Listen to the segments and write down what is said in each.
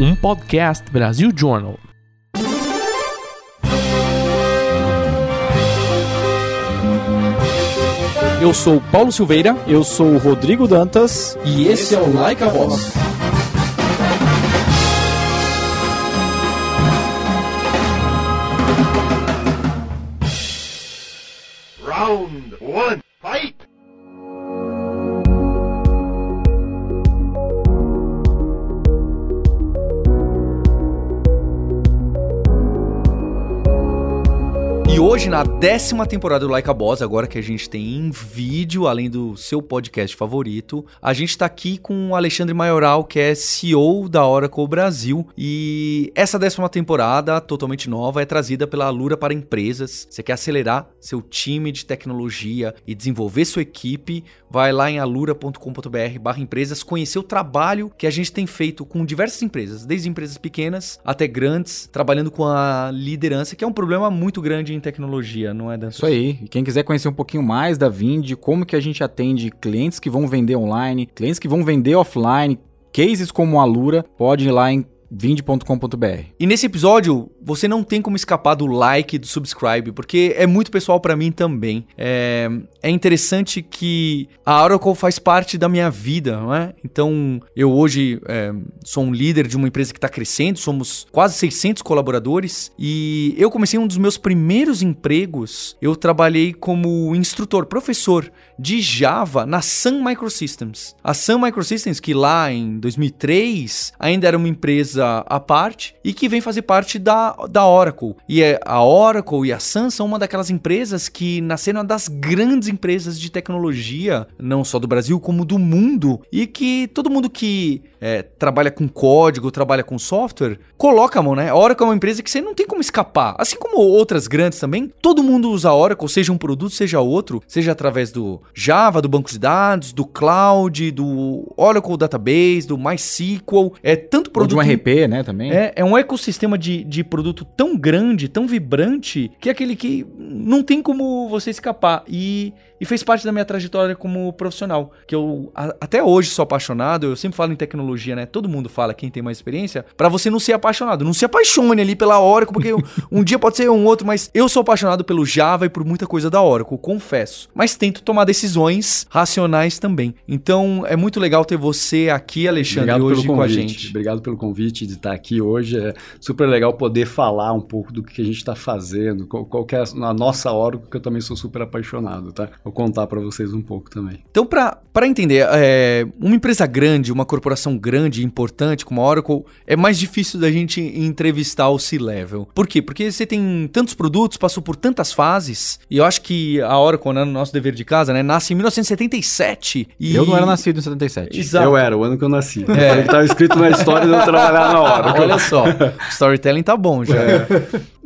um podcast Brasil Journal. Eu sou Paulo Silveira. Eu sou o Rodrigo Dantas. E esse é o Like a Voz. Na décima temporada do Like a Boss, agora que a gente tem em vídeo, além do seu podcast favorito, a gente tá aqui com o Alexandre Maioral, que é CEO da Oracle Brasil. E essa décima temporada, totalmente nova, é trazida pela Alura para empresas. Você quer acelerar seu time de tecnologia e desenvolver sua equipe? Vai lá em alura.com.br barra empresas, conhecer o trabalho que a gente tem feito com diversas empresas, desde empresas pequenas até grandes, trabalhando com a liderança, que é um problema muito grande em tecnologia, não é, Dan? Isso aí. E quem quiser conhecer um pouquinho mais da Vind, como que a gente atende clientes que vão vender online, clientes que vão vender offline, cases como a Lura, pode ir lá em vind.com.br. E nesse episódio, você não tem como escapar do like do subscribe, porque é muito pessoal para mim também. É, é interessante que a Oracle faz parte da minha vida, não é? Então, eu hoje é, sou um líder de uma empresa que está crescendo, somos quase 600 colaboradores, e eu comecei um dos meus primeiros empregos, eu trabalhei como instrutor, professor de Java na Sun Microsystems. A Sun Microsystems, que lá em 2003 ainda era uma empresa à parte e que vem fazer parte da, da Oracle. E é, a Oracle e a Sun são uma daquelas empresas que nasceram das grandes empresas de tecnologia, não só do Brasil, como do mundo, e que todo mundo que é, trabalha com código, trabalha com software, coloca a mão, né? A Oracle é uma empresa que você não tem como escapar. Assim como outras grandes também, todo mundo usa a Oracle, seja um produto, seja outro, seja através do Java, do banco de dados, do cloud, do Oracle Database, do MySQL, é tanto produto... Ou de um RP, né, também. É, é um ecossistema de, de produto tão grande, tão vibrante, que é aquele que não tem como você escapar. E, e fez parte da minha trajetória como profissional, que eu a, até hoje sou apaixonado, eu sempre falo em tecnologia, né? Todo mundo fala, quem tem mais experiência, para você não ser apaixonado. Não se apaixone ali pela Oracle, porque um dia pode ser um outro, mas eu sou apaixonado pelo Java e por muita coisa da Oracle, confesso. Mas tento tomar decisões racionais também. Então é muito legal ter você aqui, Alexandre, Obrigado hoje com a gente. Obrigado pelo convite de estar aqui hoje. É super legal poder falar um pouco do que a gente está fazendo, qual, qual é a nossa Oracle, que eu também sou super apaixonado, tá? Vou contar para vocês um pouco também. Então, para entender, é, uma empresa grande, uma corporação grande, importante como a Oracle, é mais difícil da gente entrevistar o C-Level. Por quê? Porque você tem tantos produtos, passou por tantas fases, e eu acho que a Oracle, né, no nosso dever de casa, né, nasce em 1977. E... Eu não era nascido em 77. Exato. Eu era, o ano que eu nasci. É. Estava escrito na história de eu trabalhar na Oracle. Olha só, storytelling tá bom já.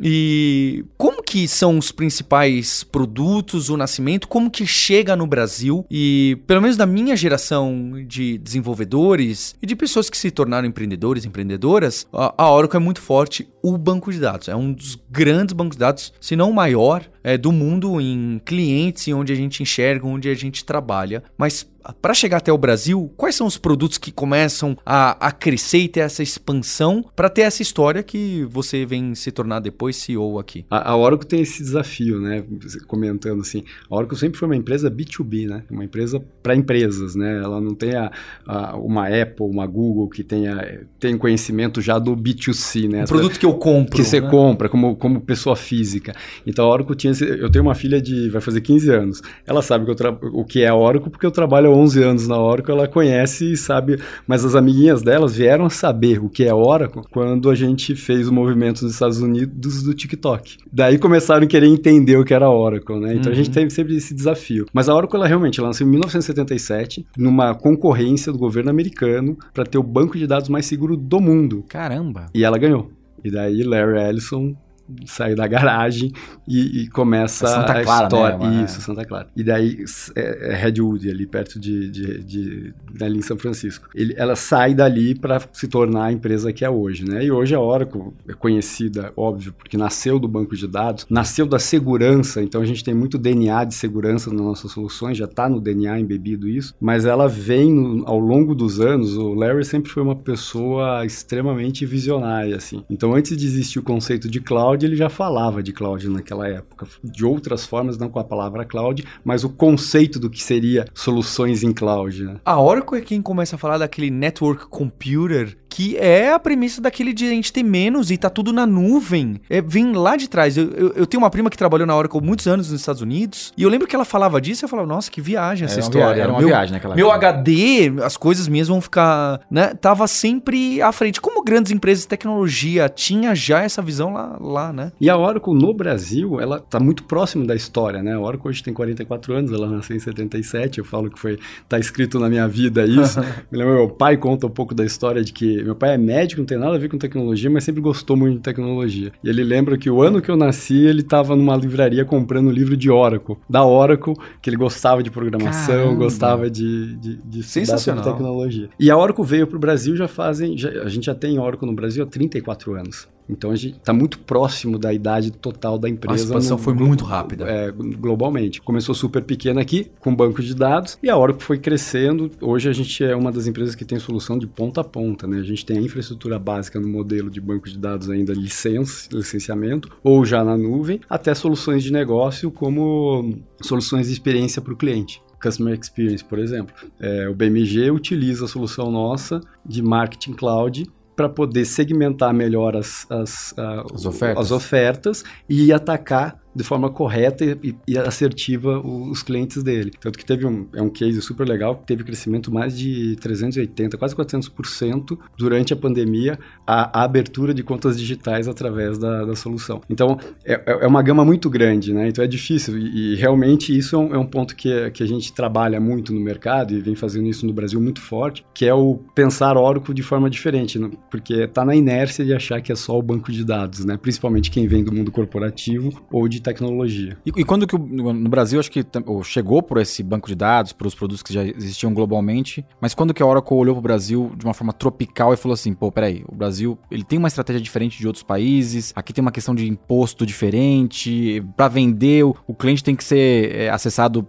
E como que são os principais produtos, o nascimento, como que chega no Brasil e pelo menos da minha geração de desenvolvedores e de pessoas que se tornaram empreendedores, empreendedoras, a, Oracle é muito forte o banco de dados. É um dos grandes bancos de dados, se não o maior, é, do mundo em clientes e onde a gente enxerga, onde a gente trabalha. Mas para chegar até o Brasil, quais são os produtos que começam a, a crescer e ter essa expansão para ter essa história que você vem se tornar depois CEO aqui? A, a Oracle tem esse desafio, né? Comentando assim, a Oracle sempre foi uma empresa B2B, né? Uma empresa para empresas, né? Ela não tem a, a, uma Apple, uma Google que tenha tem conhecimento já do B2C, né? Um produto que eu compro. Que você né? compra como, como pessoa física. Então a Oracle tinha esse, eu tenho uma filha de vai fazer 15 anos. Ela sabe que eu tra, o que é a Oracle porque eu trabalho 11 anos na Oracle, ela conhece e sabe, mas as amiguinhas delas vieram a saber o que é Oracle quando a gente fez o movimento nos Estados Unidos do TikTok. Daí começaram a querer entender o que era Oracle, né? Então uhum. a gente teve sempre esse desafio. Mas a Oracle, ela realmente lançou em 1977, numa concorrência do governo americano para ter o banco de dados mais seguro do mundo. Caramba! E ela ganhou. E daí Larry Ellison sai da garagem e, e começa É Santa a Clara, história. né? Isso, Santa Clara. E daí é, é Redwood, ali perto de, de, de, ali em São Francisco. Ele, ela sai dali para se tornar a empresa que é hoje, né? E hoje a Oracle é conhecida, óbvio, porque nasceu do banco de dados, nasceu da segurança, então a gente tem muito DNA de segurança nas nossas soluções, já está no DNA embebido isso, mas ela vem no, ao longo dos anos, o Larry sempre foi uma pessoa extremamente visionária, assim. Então antes de existir o conceito de cloud, ele já falava de cloud naquela época, de outras formas, não com a palavra cloud, mas o conceito do que seria soluções em cloud, né? A Oracle é quem começa a falar daquele network computer, que é a premissa daquele de a gente ter menos e tá tudo na nuvem. É, vem lá de trás. Eu, eu, eu tenho uma prima que trabalhou na Oracle muitos anos nos Estados Unidos, e eu lembro que ela falava disso e eu falava, nossa, que viagem essa Era história. via- era uma meu, viagem naquela Meu época. HD, as coisas minhas vão ficar, né? Tava sempre à frente. Como grandes empresas de tecnologia tinha já essa visão lá, lá né? E a Oracle no Brasil, ela tá muito próximo da história, né? A Oracle hoje tem 44 anos, ela nasceu em 77, eu falo que foi tá escrito na minha vida isso. Me lembro, meu pai conta um pouco da história de que meu pai é médico, não tem nada a ver com tecnologia, mas sempre gostou muito de tecnologia. E ele lembra que o ano que eu nasci, ele tava numa livraria comprando um livro de Oracle, da Oracle, que ele gostava de programação, Caramba! gostava de, de, de Sensacional. tecnologia. E a Oracle veio pro Brasil já fazem, já- a gente já tem Oracle no Brasil há 34 anos. Então a gente está muito próximo da idade total da empresa. A expansão no- foi muito rápida. é, globalmente. Começou super pequena aqui, com banco de dados, e a Oracle foi crescendo. Hoje a gente é uma das empresas que tem solução de ponta a ponta, né? A gente tem a infraestrutura básica no modelo de banco de dados ainda licença, licenciamento, ou já na nuvem, até soluções de negócio como soluções de experiência para o cliente. Customer Experience, por exemplo. É, o BMG utiliza a solução nossa de Marketing Cloud para poder segmentar melhor as, as, ah, As ofertas. as ofertas e atacar de forma correta e, e assertiva os clientes dele. Tanto que teve um, é um case super legal, teve crescimento mais de 380, quase 400% durante a pandemia, a, a abertura de contas digitais através da, da solução. Então, é, é- é uma gama muito grande, né? Então é difícil e, e realmente isso é um, é um ponto que, que a gente trabalha muito no mercado e vem fazendo isso no Brasil muito forte, que é o pensar Oracle de forma diferente, né? porque está na inércia de achar que é só o banco de dados, né? Principalmente quem vem do mundo corporativo ou de tecnologia. E, e quando que o- no Brasil, acho que chegou por esse banco de dados, para os produtos que já existiam globalmente, mas quando que a Oracle olhou para o Brasil de uma forma tropical e falou assim, pô, peraí, o Brasil ele tem uma estratégia diferente de outros países, aqui tem uma questão de imposto diferente, para vender o, o cliente tem que ser é, acessado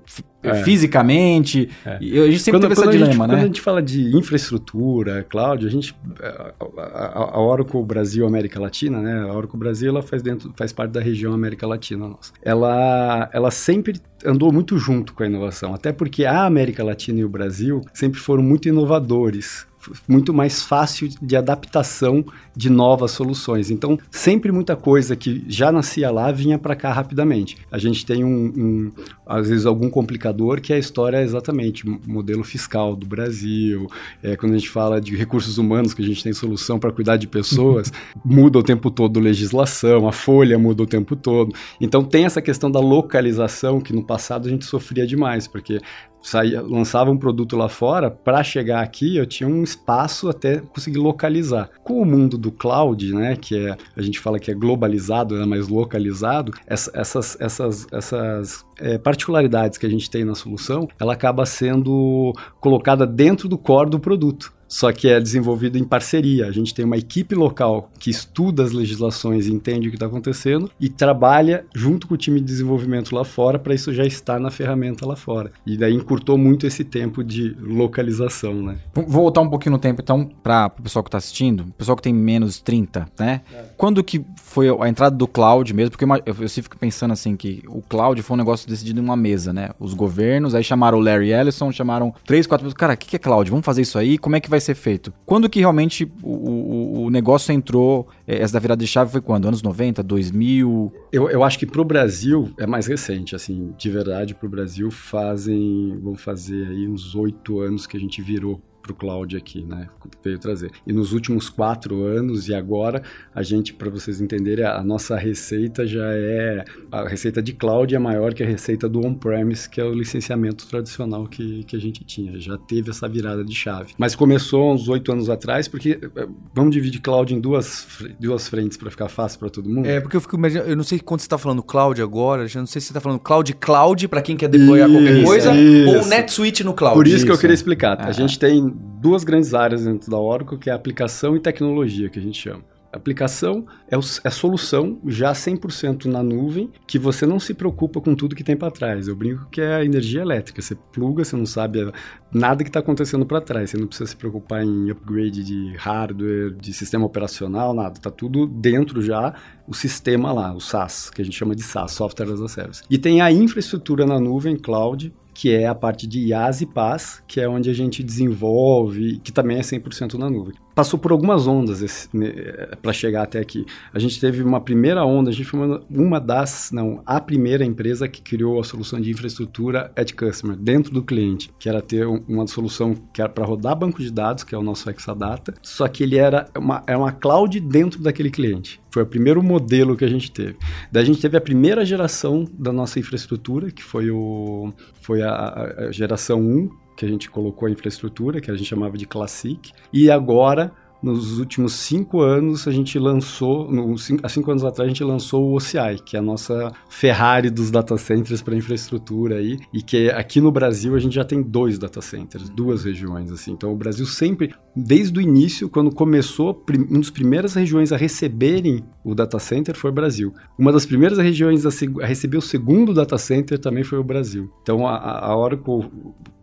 É. fisicamente, e a gente sempre teve esse a gente, dilema, quando a né? gente fala de infraestrutura, cloud, a gente a, a- a Oracle Brasil América Latina, né? A Oracle Brasil ela faz dentro faz parte da região América Latina nossa. Ela ela sempre andou muito junto com a inovação, até porque a América Latina e o Brasil sempre foram muito inovadores muito mais fácil de adaptação de novas soluções. Então, sempre muita coisa que já nascia lá vinha para cá rapidamente. A gente tem um, um, às vezes, algum complicador que é a história exatamente, o modelo fiscal do Brasil. É, quando a gente fala de recursos humanos, que a gente tem solução para cuidar de pessoas, muda o tempo todo legislação, a folha muda o tempo todo. Então, tem essa questão da localização que no passado a gente sofria demais, porque saía, lançava um produto lá fora, para chegar aqui eu tinha um espaço até conseguir localizar. Com o mundo do cloud, né, que é, a gente fala que é globalizado, né, mas localizado, essa, essas, essas, essas é, particularidades que a gente tem na solução, ela acaba sendo colocada dentro do core do produto só que é desenvolvido em parceria. A gente tem uma equipe local que estuda as legislações e entende o que está acontecendo e trabalha junto com o time de desenvolvimento lá fora para isso já estar na ferramenta lá fora. E daí encurtou muito esse tempo de localização, né? Vou voltar um pouquinho no tempo, então, para o pessoal que está assistindo, o pessoal que tem menos 30, né? Quando que foi a entrada do cloud mesmo? Porque eu, eu, eu sempre fico pensando assim que o cloud foi um negócio decidido em uma mesa, né? Os governos, aí chamaram o Larry Ellison, chamaram três, quatro pessoas. Cara, o que, que é cloud? Vamos fazer isso aí? Como é que vai ser feito? Quando que realmente o, o, o negócio entrou, eh, essa da virada de chave foi quando? Anos 90, 2000? Eu, eu acho que pro Brasil é mais recente, assim, de verdade, pro Brasil fazem, vão fazer aí uns oito anos que a gente virou para o cloud aqui, né? Veio trazer. E nos últimos quatro anos e agora, a gente, para vocês entenderem, a nossa receita já é. A receita de cloud é maior que a receita do on-premise, que é o licenciamento tradicional que, que a gente tinha. Já teve essa virada de chave. Mas começou uns oito anos atrás, porque eh, vamos dividir cloud em duas, duas frentes para ficar fácil para todo mundo. É, porque eu fico imaginando, eu não sei quando você está falando cloud agora, já não sei se você está falando cloud cloud para quem quer deployar qualquer Isso, coisa, isso. ou NetSuite no cloud. Por isso, que eu isso. queria explicar. Ah. A gente tem duas grandes áreas dentro da Oracle, que é aplicação e tecnologia, que a gente chama. Aplicação é, o- é a solução já 100% na nuvem, que você não se preocupa com tudo que tem para trás. Eu brinco que é a energia elétrica. Você pluga, você não sabe nada que está acontecendo para trás. Você não precisa se preocupar em upgrade de hardware, de sistema operacional, nada. Tá tudo dentro já, o sistema lá, o SaaS, que a gente chama de SaaS, Software as a Service. E tem a infraestrutura na nuvem, cloud, que é a parte de IaaS e PaaS, que é onde a gente desenvolve, que também é 100% na nuvem. Passou por algumas ondas para chegar até aqui. A gente teve uma primeira onda, a gente foi uma, uma das, não, a primeira empresa que criou a solução de infraestrutura at customer, dentro do cliente, que era ter um- uma solução que era para rodar banco de dados, que é o nosso Exadata, só que ele era uma, é uma cloud dentro daquele cliente. Foi o primeiro modelo que a gente teve. Daí a gente teve a primeira geração da nossa infraestrutura, que foi, o, foi a- a geração 1, que a gente colocou a infraestrutura, que a gente chamava de Classic. E agora, nos últimos cinco anos, a gente lançou, no, cin- há cinco anos atrás, a gente lançou o OCI, que é a nossa Ferrari dos data centers para infraestrutura aí, e que aqui no Brasil a gente já tem dois data centers, duas regiões, assim. Então o Brasil sempre, desde o início, quando começou, uma das primeiras regiões a receberem o data center foi o Brasil. Uma das primeiras regiões a, a receber o segundo data center também foi o Brasil. Então a a Oracle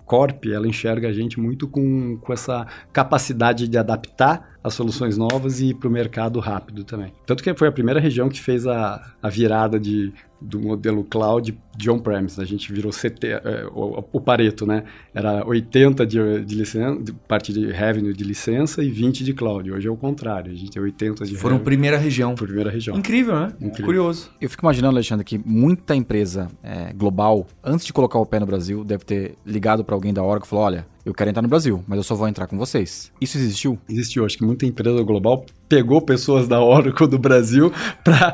Corp, ela enxerga a gente muito com, com essa capacidade de adaptar as soluções novas e ir para o mercado rápido também. Tanto que foi a primeira região que fez a, a virada de, do modelo cloud de on-premise. A gente virou CT, é, o, o Pareto, né? Era 80 de, de licença, de parte de revenue de licença e 20 de cloud. Hoje é o contrário, a gente tem 80 de Foram revenue primeira região. primeira região. Incrível, né? Incrível. Curioso. Eu fico imaginando, Alexandre, que muita empresa é, global, antes de colocar o pé no Brasil, deve ter ligado para alguém da Oracle e falou: olha, eu quero entrar no Brasil, mas eu só vou entrar com vocês. Isso existiu? Existiu, acho que muita empresa global pegou pessoas da Oracle do Brasil para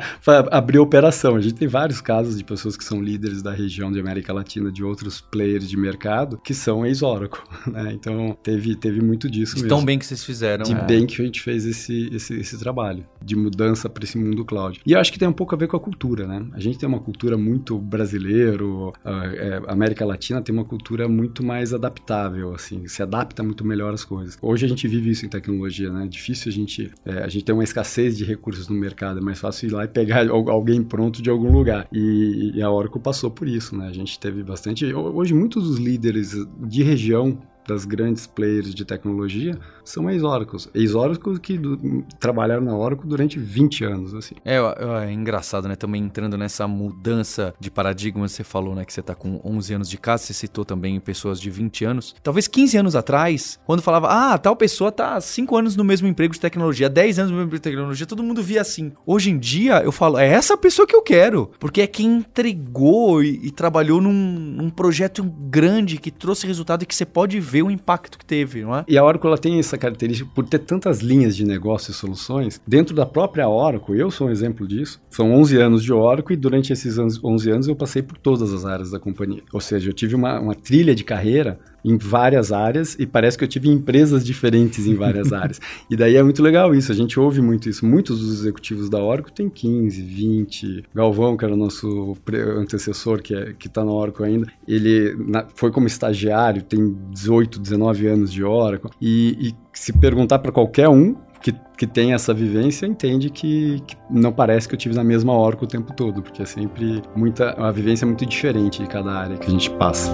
abrir operação. A gente tem vários casos de pessoas que são líderes da região de América Latina, de outros players de mercado, que são ex-Oracle. Né? Então teve, teve muito disso De mesmo. tão bem que vocês fizeram. de é. bem que a gente fez esse, esse, esse trabalho de mudança para esse mundo cloud. E eu acho que tem um pouco a ver com a cultura, né? A gente tem uma cultura muito brasileiro, a, é, a América Latina tem uma cultura muito mais adaptável, assim, se adapta muito melhor às coisas. Hoje a gente vive isso em tecnologia, né? É difícil a gente, é, a gente tem uma escassez de recursos no mercado, é mais fácil ir lá e pegar al- alguém pronto de algum lugar. E, e a Oracle passou por isso, né? A gente teve bastante. Hoje muitos dos líderes de região das grandes players de tecnologia são ex-Oracles. Ex-Oracles que du- trabalharam na Oracle durante 20 anos, assim. É, é, é engraçado, né? Também entrando nessa mudança de paradigma, você falou, né? Que você tá com 11 anos de casa, você citou também pessoas de 20 anos. Talvez 15 anos atrás, quando falava, ah, tal pessoa tá 5 anos no mesmo emprego de tecnologia, 10 anos no mesmo emprego de tecnologia, todo mundo via assim. Hoje em dia, eu falo, é essa pessoa que eu quero, porque é quem entregou e, e trabalhou num, num projeto grande que trouxe resultado e que você pode ver o impacto que teve, não é? E a Oracle ela tem essa característica por ter tantas linhas de negócio e soluções. Dentro da própria Oracle, eu sou um exemplo disso. São 11 anos de Oracle e durante esses anos- 11 anos eu passei por todas as áreas da companhia. Ou seja, eu tive uma, uma trilha de carreira em várias áreas e parece que eu tive empresas diferentes em várias áreas. E daí é muito legal isso, a gente ouve muito isso. Muitos dos executivos da Oracle têm 15, 20. Galvão, que era o nosso antecessor, que é, que tá na Oracle ainda, ele na- foi como estagiário, tem 18, 19 anos de Oracle. E, e se perguntar para qualquer um, que, que tem essa vivência entende que, que não parece que eu tive na mesma Oracle o tempo todo, porque é sempre muita, uma vivência muito diferente de cada área que a gente passa.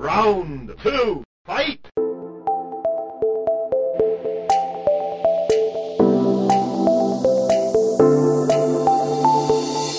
Round two, fight!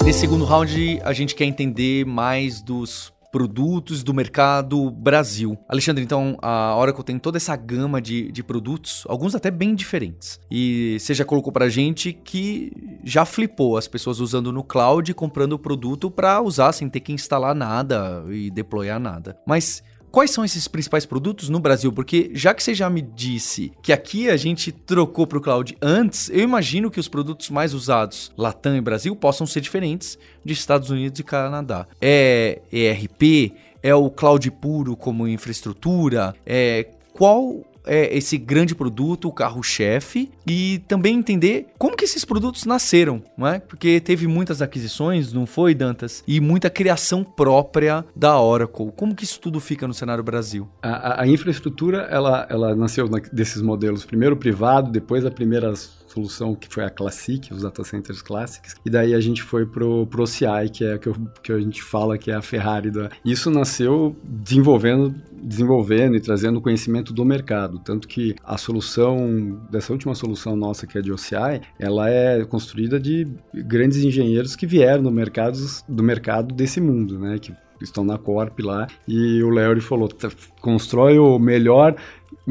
Nesse segundo round, a gente quer entender mais dos produtos do mercado Brasil. Alexandre, então a Oracle tem toda essa gama de, de produtos, alguns até bem diferentes. E você já colocou pra gente que já flipou as pessoas usando no cloud e comprando o produto para usar sem ter que instalar nada e deployar nada. Mas quais são esses principais produtos no Brasil? Porque já que você já me disse que aqui a gente trocou para o cloud antes, eu imagino que os produtos mais usados Latam e Brasil possam ser diferentes de Estados Unidos e Canadá. É ERP? É o cloud puro como infraestrutura? É qual é esse grande produto, o carro-chefe, e também entender como que esses produtos nasceram, não é? Porque teve muitas aquisições, não foi, Dantas? E muita criação própria da Oracle. Como que isso tudo fica no cenário Brasil? A, a- infraestrutura, ela, ela nasceu na- desses modelos, primeiro privado, depois a primeira solução que foi a Classic, os data centers Classics, e daí a gente foi pro, pro OCI, que é que, que a gente fala que é a Ferrari da... Isso nasceu desenvolvendo, desenvolvendo e trazendo conhecimento do mercado, tanto que a solução, dessa última solução nossa que é de OCI, ela é construída de grandes engenheiros que vieram do mercado, do mercado desse mundo, né, que estão na Corp lá, e o Larry falou, "Tá, constrói o melhor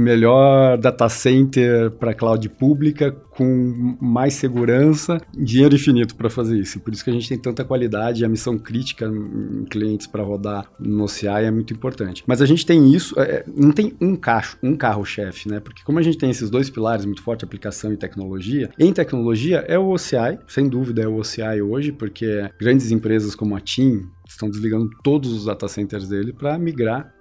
melhor data center para cloud pública com mais segurança, dinheiro infinito para fazer isso. Por isso que a gente tem tanta qualidade e a missão crítica em clientes para rodar no OCI é muito importante. Mas a gente tem isso, é, não tem um cacho, um carro-chefe, né? Porque como a gente tem esses dois pilares muito fortes, aplicação e tecnologia, em tecnologia é o OCI, sem dúvida é o OCI hoje, porque grandes empresas como a TIM, estão desligando todos os data centers dele para migrar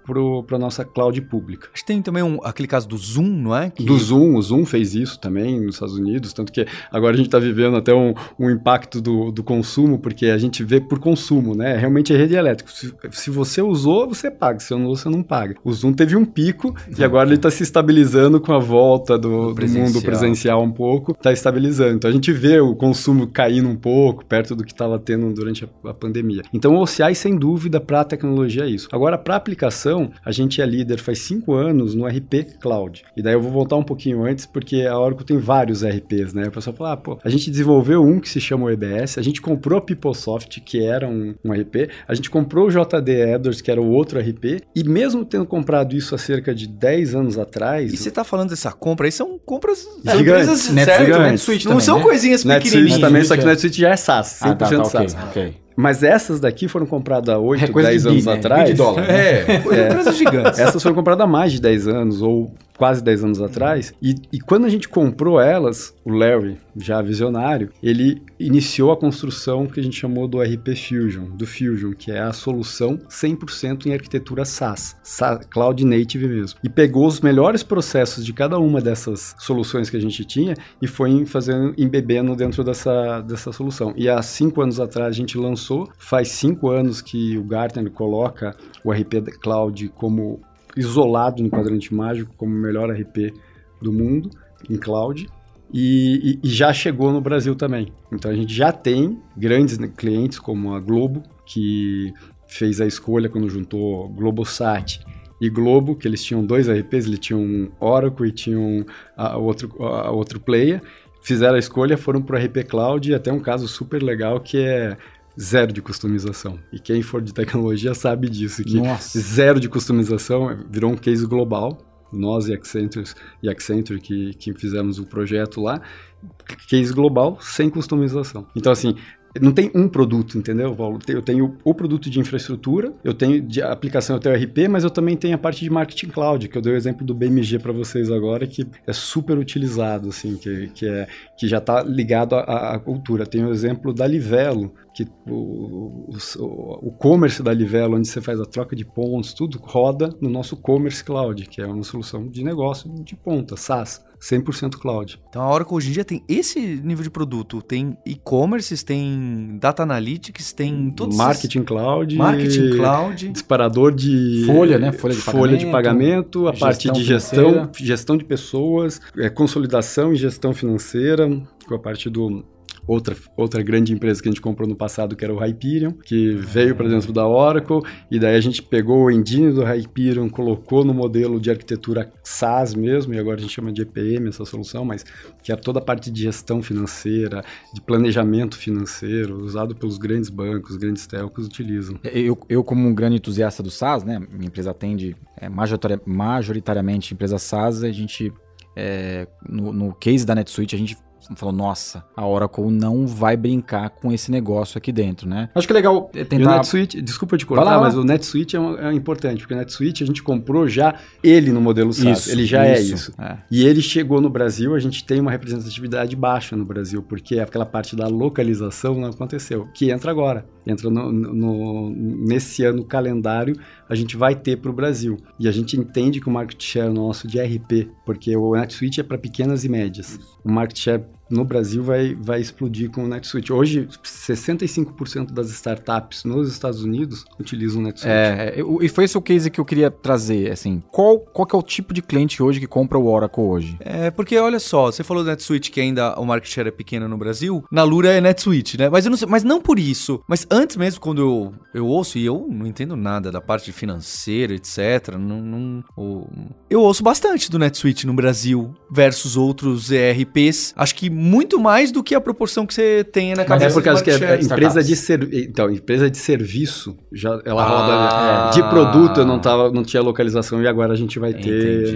para a nossa cloud pública. Acho que tem também um- aquele caso do Zoom, não é? Que- Do Zoom, o Zoom fez isso também nos Estados Unidos, tanto que agora a gente está vivendo até um, um impacto do, do consumo, porque a gente vê por consumo, né? Realmente é rede elétrica. Se, se você usou, você paga, se não usou, você não paga. O Zoom teve um pico e agora ele está se estabilizando com a volta do, do mundo presencial um pouco, está estabilizando. Então a gente vê o consumo caindo um pouco, perto do que estava tendo durante a, a pandemia. Então o OCI, sem dúvida, para a tecnologia é isso. Agora, para aplicação, a gente é líder faz cinco anos no RP Cloud. E daí eu vou voltar um pouquinho antes, porque a Oracle tem vários RPs, né? O pessoal fala, ah, pô, a gente desenvolveu um que se chama o EBS, a gente comprou a PeopleSoft, que era um, um RP, a gente comprou o JD Edwards, que era o outro RP, e mesmo tendo comprado isso há cerca de 10 anos atrás... E você tá falando dessa compra aí, são compras... Gigantes. empresas Net- são né? coisinhas NetSuite pequenininhas. também, só que é. o NetSuite já é SaaS, 100% Ah, tá, tá, ok, SaaS. ok. Mas essas daqui foram compradas há 8, É coisa 10 de bi, anos né? atrás. De dólar. É, empresas gigantes. Essas foram compradas há mais de 10 anos, ou quase 10 anos atrás. E, e quando a gente comprou elas, o Larry, já visionário, ele iniciou a construção que a gente chamou do RP Fusion, do Fusion, que é a solução 100% em arquitetura SaaS, Sa- Cloud Native mesmo. E pegou os melhores processos de cada uma dessas soluções que a gente tinha e foi fazendo, embebendo dentro dessa, dessa solução. E há cinco anos atrás a gente lançou, faz cinco anos que o Gartner coloca o RP Cloud como isolado no quadrante mágico como o melhor RP do mundo em cloud e, e- e já chegou no Brasil também. Então a gente já tem grandes clientes como a Globo que fez a escolha quando juntou Globosat e Globo, que eles tinham dois RPs, eles tinham um Oracle e tinham a, outro, a outro player, fizeram a escolha, foram para o RP Cloud e até um caso super legal que é zero de customização. E quem for de tecnologia sabe disso, que Nossa. zero de customização virou um case global. Nós e Accenture, e Accenture que, que fizemos o projeto lá, case global sem customização. Então, assim, não tem um produto, entendeu, Paulo? Eu tenho o produto de infraestrutura, eu tenho de aplicação, eu tenho RP, mas eu também tenho a parte de marketing cloud, que eu dei o exemplo do BMG para vocês agora, que é super utilizado, assim, que, que, é, que já está ligado à, à cultura. Tem o exemplo da Livelo, que o, o, o commerce da Livelo, onde você faz a troca de pontos, tudo roda no nosso Commerce Cloud, que é uma solução de negócio de ponta, SaaS, 100% cloud. Então a Oracle hoje em dia tem esse nível de produto. Tem e-commerce, tem data analytics, tem todos Marketing cloud, esses... Marketing cloud. disparador de Folha, né? Folha de folha de pagamento, pagamento, a gestão parte de gestão, financeira. gestão de pessoas, é, consolidação e gestão financeira, com a parte do outra, outra grande empresa que a gente comprou no passado, que era o Hyperion, que veio para dentro da Oracle, e daí a gente pegou o engine do Hyperion, colocou no modelo de arquitetura SaaS mesmo, e agora a gente chama de EPM essa solução, mas que é toda a parte de gestão financeira, de planejamento financeiro, usado pelos grandes bancos, grandes telcos utilizam. Eu, eu, como um grande entusiasta do SaaS, né? Minha empresa atende é, majoritaria- majoritariamente empresa SaaS, a gente. é, no, no case da NetSuite, a gente falou, nossa, a Oracle não vai brincar com esse negócio aqui dentro, né? Acho que é legal E o tentar... NetSuite, desculpa te cortar, lá, mas lá. o NetSuite é, um- é importante, porque o NetSuite a gente comprou já ele no modelo SaaS. ele já é isso. É. E ele chegou no Brasil, a gente tem uma representatividade baixa no Brasil, porque aquela parte da localização não aconteceu, que entra agora. Entra no, no- nesse ano calendário, a gente vai ter para o Brasil. E a gente entende que o market share nosso de RP, porque o NetSuite é para pequenas e médias. O market share no Brasil vai, vai explodir com o NetSuite. Hoje, 65% das startups nos Estados Unidos utilizam o NetSuite. É, eu- e foi esse o case que eu queria trazer, assim, qual, qual que é o tipo de cliente hoje que compra o Oracle hoje? É, porque olha só, você falou do NetSuite que ainda o market share é pequeno no Brasil, na Lura é NetSuite, né? Mas eu não sei, mas não por isso. Mas antes mesmo, quando eu, eu ouço, e eu não entendo nada da parte financeira, etc. Não, não- eu ouço bastante do NetSuite no Brasil versus outros ERPs. Acho que muito mais do que a proporção que você tem na Mas cabeça é por causa que a share. empresa de serviço. Então, empresa de serviço, já, ela Ah. roda. De produto eu não, tava, não tinha localização e agora a gente vai ter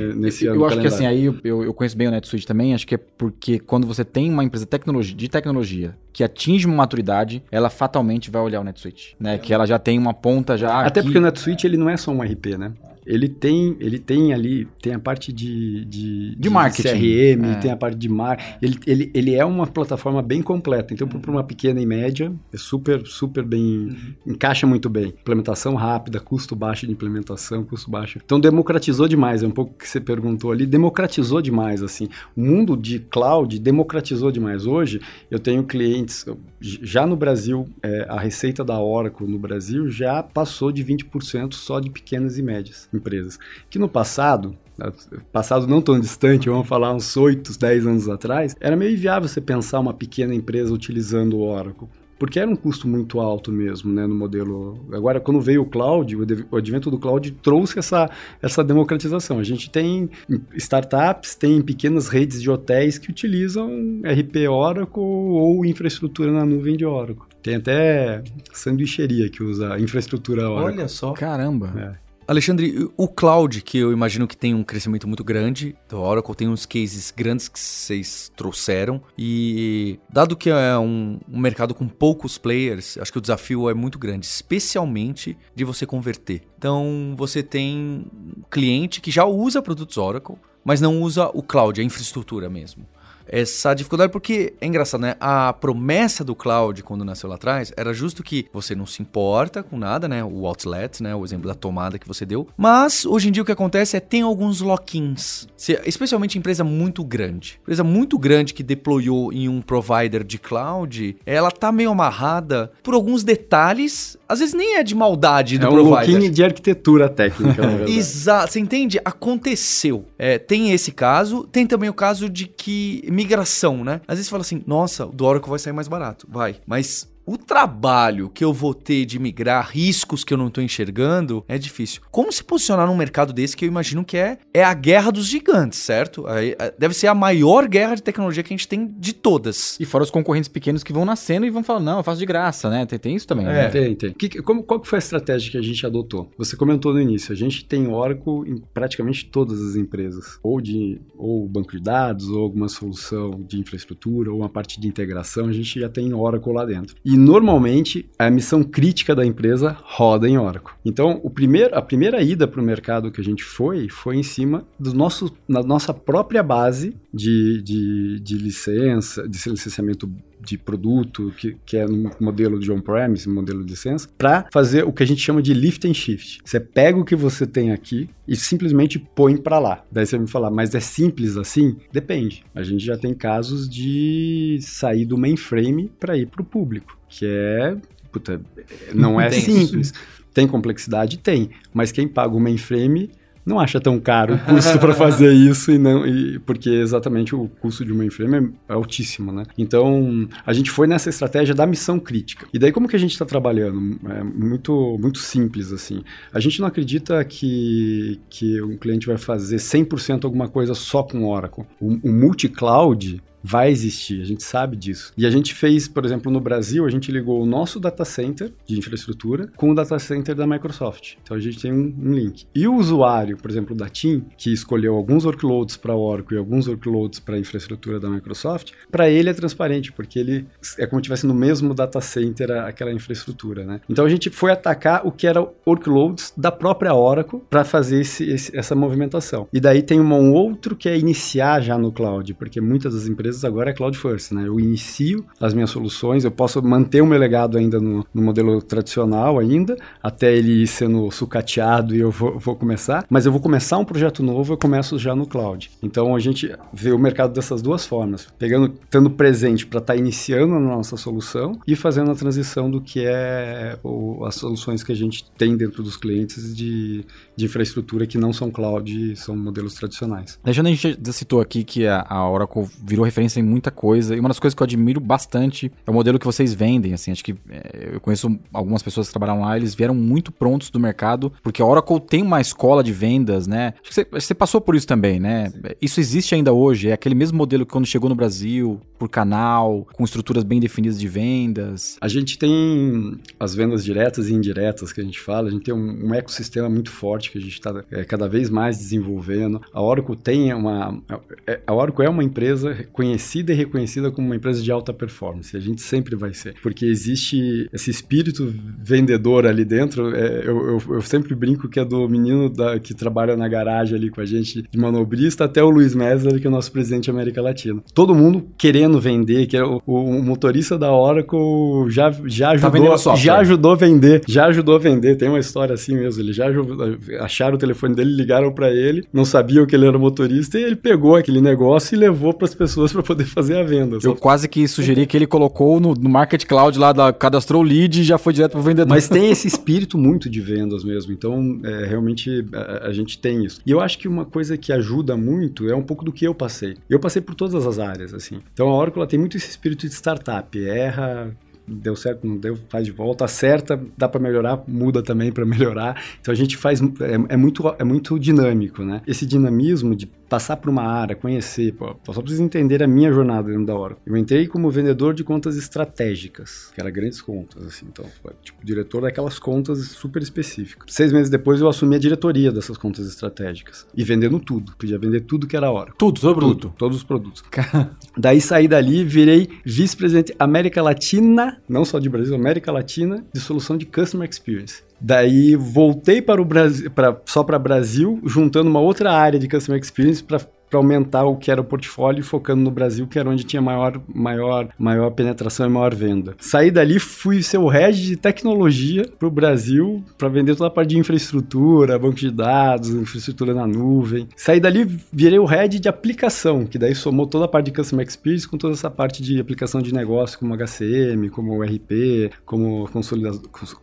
Entendi. nesse Eu, ano. acho que assim, calendário. aí eu- eu, eu conheço bem o NetSuite também, acho que é porque quando você tem uma empresa tecnologia, de tecnologia que atinge uma maturidade, ela fatalmente vai olhar o NetSuite, né? Que ela já tem uma ponta já Até aqui. porque o NetSuite ele não é só um RP, né? Ele tem, ele tem ali, tem a parte de, de, De marketing. CRM, É. tem a parte de mar. Ele, ele, ele é uma plataforma bem completa. Então, para uma pequena e média, é super, super bem. Encaixa muito bem. Implementação rápida, custo baixo de implementação, custo baixo. Então, democratizou demais. É um pouco o que você perguntou ali. Democratizou demais, assim. O mundo de cloud democratizou demais. Hoje, eu tenho clientes. Já no Brasil, é, a receita da Oracle no Brasil já passou de 20% só de pequenas e médias empresas. Que no passado, passado não tão distante, vamos falar uns 8, 10 anos atrás, era meio inviável você pensar uma pequena empresa utilizando o Oracle. Porque era um custo muito alto mesmo, né, no modelo. Agora, quando veio o cloud, o advento do cloud trouxe essa, essa democratização. A gente tem startups, tem pequenas redes de hotéis que utilizam RP Oracle ou infraestrutura na nuvem de Oracle. Tem até sanduicheria que usa infraestrutura Oracle. Olha só. Caramba. Alexandre, o cloud, que eu imagino que tem um crescimento muito grande, do Oracle tem uns cases grandes que vocês trouxeram, e dado que é um, um mercado com poucos players, acho que o desafio é muito grande, especialmente de você converter. Então, você tem um cliente que já usa produtos Oracle, mas não usa o cloud, a infraestrutura mesmo. Essa dificuldade, porque é engraçado, né? A promessa do cloud, quando nasceu lá atrás, era justo que você não se importa com nada, né? O outlet, né? O exemplo da tomada que você deu. Mas, hoje em dia, o que acontece é tem alguns lock-ins. Especialmente empresa muito grande. Empresa muito grande que deployou em um provider de cloud, ela tá meio amarrada por alguns detalhes. Às vezes nem é de maldade do É um provider. looking de arquitetura técnica, na verdade. Exato, você entende? Aconteceu. É, tem esse caso, tem também o caso de que migração, né? Às vezes você fala assim, nossa, o do Oracle vai sair mais barato, vai. Mas o trabalho que eu vou ter de migrar, riscos que eu não tô enxergando, é difícil. Como se posicionar num mercado desse que eu imagino que é, é a guerra dos gigantes, certo? É, Deve ser a maior guerra de tecnologia que a gente tem de todas. E fora os concorrentes pequenos que vão nascendo e vão falar, não, eu faço de graça, né? Tem, tem isso também, É. né? Tem, tem. Que- como, qual que foi a estratégia que a gente adotou? Você comentou no início, a gente tem Oracle em praticamente todas as empresas. Ou de ou banco de dados, ou alguma solução de infraestrutura, ou uma parte de integração, a gente já tem Oracle lá dentro. E normalmente a missão crítica da empresa roda em Oracle. Então, o primeiro, a primeira ida para o mercado que a gente foi, foi em cima do nosso, na nossa própria base de, de, de licença, de licenciamento de produto, que, que é no modelo de on-premise, modelo de licença, para fazer o que a gente chama de lift and shift. Você pega o que você tem aqui e simplesmente põe para lá. Daí você vai me falar, mas é simples assim? Depende. A gente já tem casos de sair do mainframe para ir para o público, que é, puta, não é simples. Tem complexidade? Tem. Mas quem paga o mainframe não acha tão caro o custo para fazer isso e não e porque exatamente o custo de uma mainframe é altíssimo, né? Então a gente foi nessa estratégia da missão crítica. E daí como que a gente está trabalhando? É muito muito simples assim. A gente não acredita que que um cliente vai fazer 100% alguma coisa só com Oracle. O, o multi-cloud vai existir, a gente sabe disso. E a gente fez, por exemplo, no Brasil, a gente ligou o nosso data center de infraestrutura com o data center da Microsoft. Então a gente tem um, um link. E o usuário, por exemplo, da TIM, que escolheu alguns workloads para Oracle e alguns workloads para a infraestrutura da Microsoft, para ele é transparente, porque ele é como se estivesse no mesmo data center aquela infraestrutura, né? Então a gente foi atacar o que era workloads da própria Oracle para fazer esse, esse, essa movimentação. E daí tem um outro que é iniciar já no cloud, porque muitas das empresas agora é cloud first, né? Eu inicio as minhas soluções, eu posso manter o meu legado ainda no, no modelo tradicional ainda, até ele ir sendo sucateado e eu vou, vou começar, mas eu vou começar um projeto novo, eu começo já no cloud. Então a gente vê o mercado dessas duas formas, pegando, estando presente para estar tá iniciando a nossa solução e fazendo a transição do que é o, as soluções que a gente tem dentro dos clientes de, de infraestrutura que não são cloud, são modelos tradicionais. Alexandre, a gente já citou aqui que a, a Oracle virou referência em muita coisa, e uma das coisas que eu admiro bastante é o modelo que vocês vendem, assim, acho que é, eu conheço algumas pessoas que trabalham lá, eles vieram muito prontos do mercado, porque a Oracle tem uma escola de vendas, né? Acho que você, você passou por isso também, né? Isso existe ainda hoje, é aquele mesmo modelo que quando chegou no Brasil, por canal, com estruturas bem definidas de vendas. A gente tem as vendas diretas e indiretas que a gente fala, a gente tem um, um ecossistema muito forte que a gente está é, cada vez mais desenvolvendo. A Oracle tem uma. É, a Oracle é uma empresa conhecida e reconhecida como uma empresa de alta performance. A gente sempre vai ser. Porque existe esse espírito vendedor ali dentro. É, eu, eu, eu, sempre brinco que é do menino da, que trabalha na garagem ali com a gente, de manobrista, até o Luiz Mesler, que é o nosso presidente da América Latina. Todo mundo querendo vender, que é o, o motorista da Oracle já, já tá ajudou, tá já ajudou a vender, já ajudou a vender. Tem uma história assim mesmo. Ele já acharam o telefone dele, ligaram para ele, não sabiam que ele era motorista e ele pegou aquele negócio e levou para as pessoas para poder fazer a venda. Eu quase que sugeri que ele colocou no, no Market Cloud lá, da, cadastrou o lead e já foi direto pro vendedor. Mas tem esse espírito muito de vendas mesmo. Então, é, realmente, a, a, gente tem isso. E eu acho que uma coisa que ajuda muito é um pouco do que eu passei. Eu passei por todas as áreas, assim. Então, a Oracle tem muito esse espírito de startup. Erra, deu certo, não deu, faz de volta, acerta, dá para melhorar, muda também para melhorar. Então a gente faz é, é, muito é muito dinâmico, né? Esse dinamismo de passar por uma área, conhecer, pô, só preciso entender a minha jornada dentro da Oracle. Eu entrei como vendedor de contas estratégicas, que era grandes contas, assim, então, tipo, diretor daquelas contas super específicas. Seis meses depois eu assumi a diretoria dessas contas estratégicas e vendendo tudo, podia vender tudo que era Oracle. Tudo, todo tudo, produto. Todos os produtos. Daí saí dali, virei vice-presidente América Latina, não só de Brasil, América Latina, de solução de Customer Experience. Daí voltei para o Brasil, para, só para Brasil, juntando uma outra área de Customer Experience para para aumentar o que era o portfólio, focando no Brasil, que era onde tinha maior, maior, maior penetração e maior venda. Saí dali, fui ser o head de tecnologia para o Brasil, para vender toda a parte de infraestrutura, banco de dados, infraestrutura na nuvem. Saí dali, virei o head de aplicação, que daí somou toda a parte de Customer Experience com toda essa parte de aplicação de negócio, como HCM, como RP, como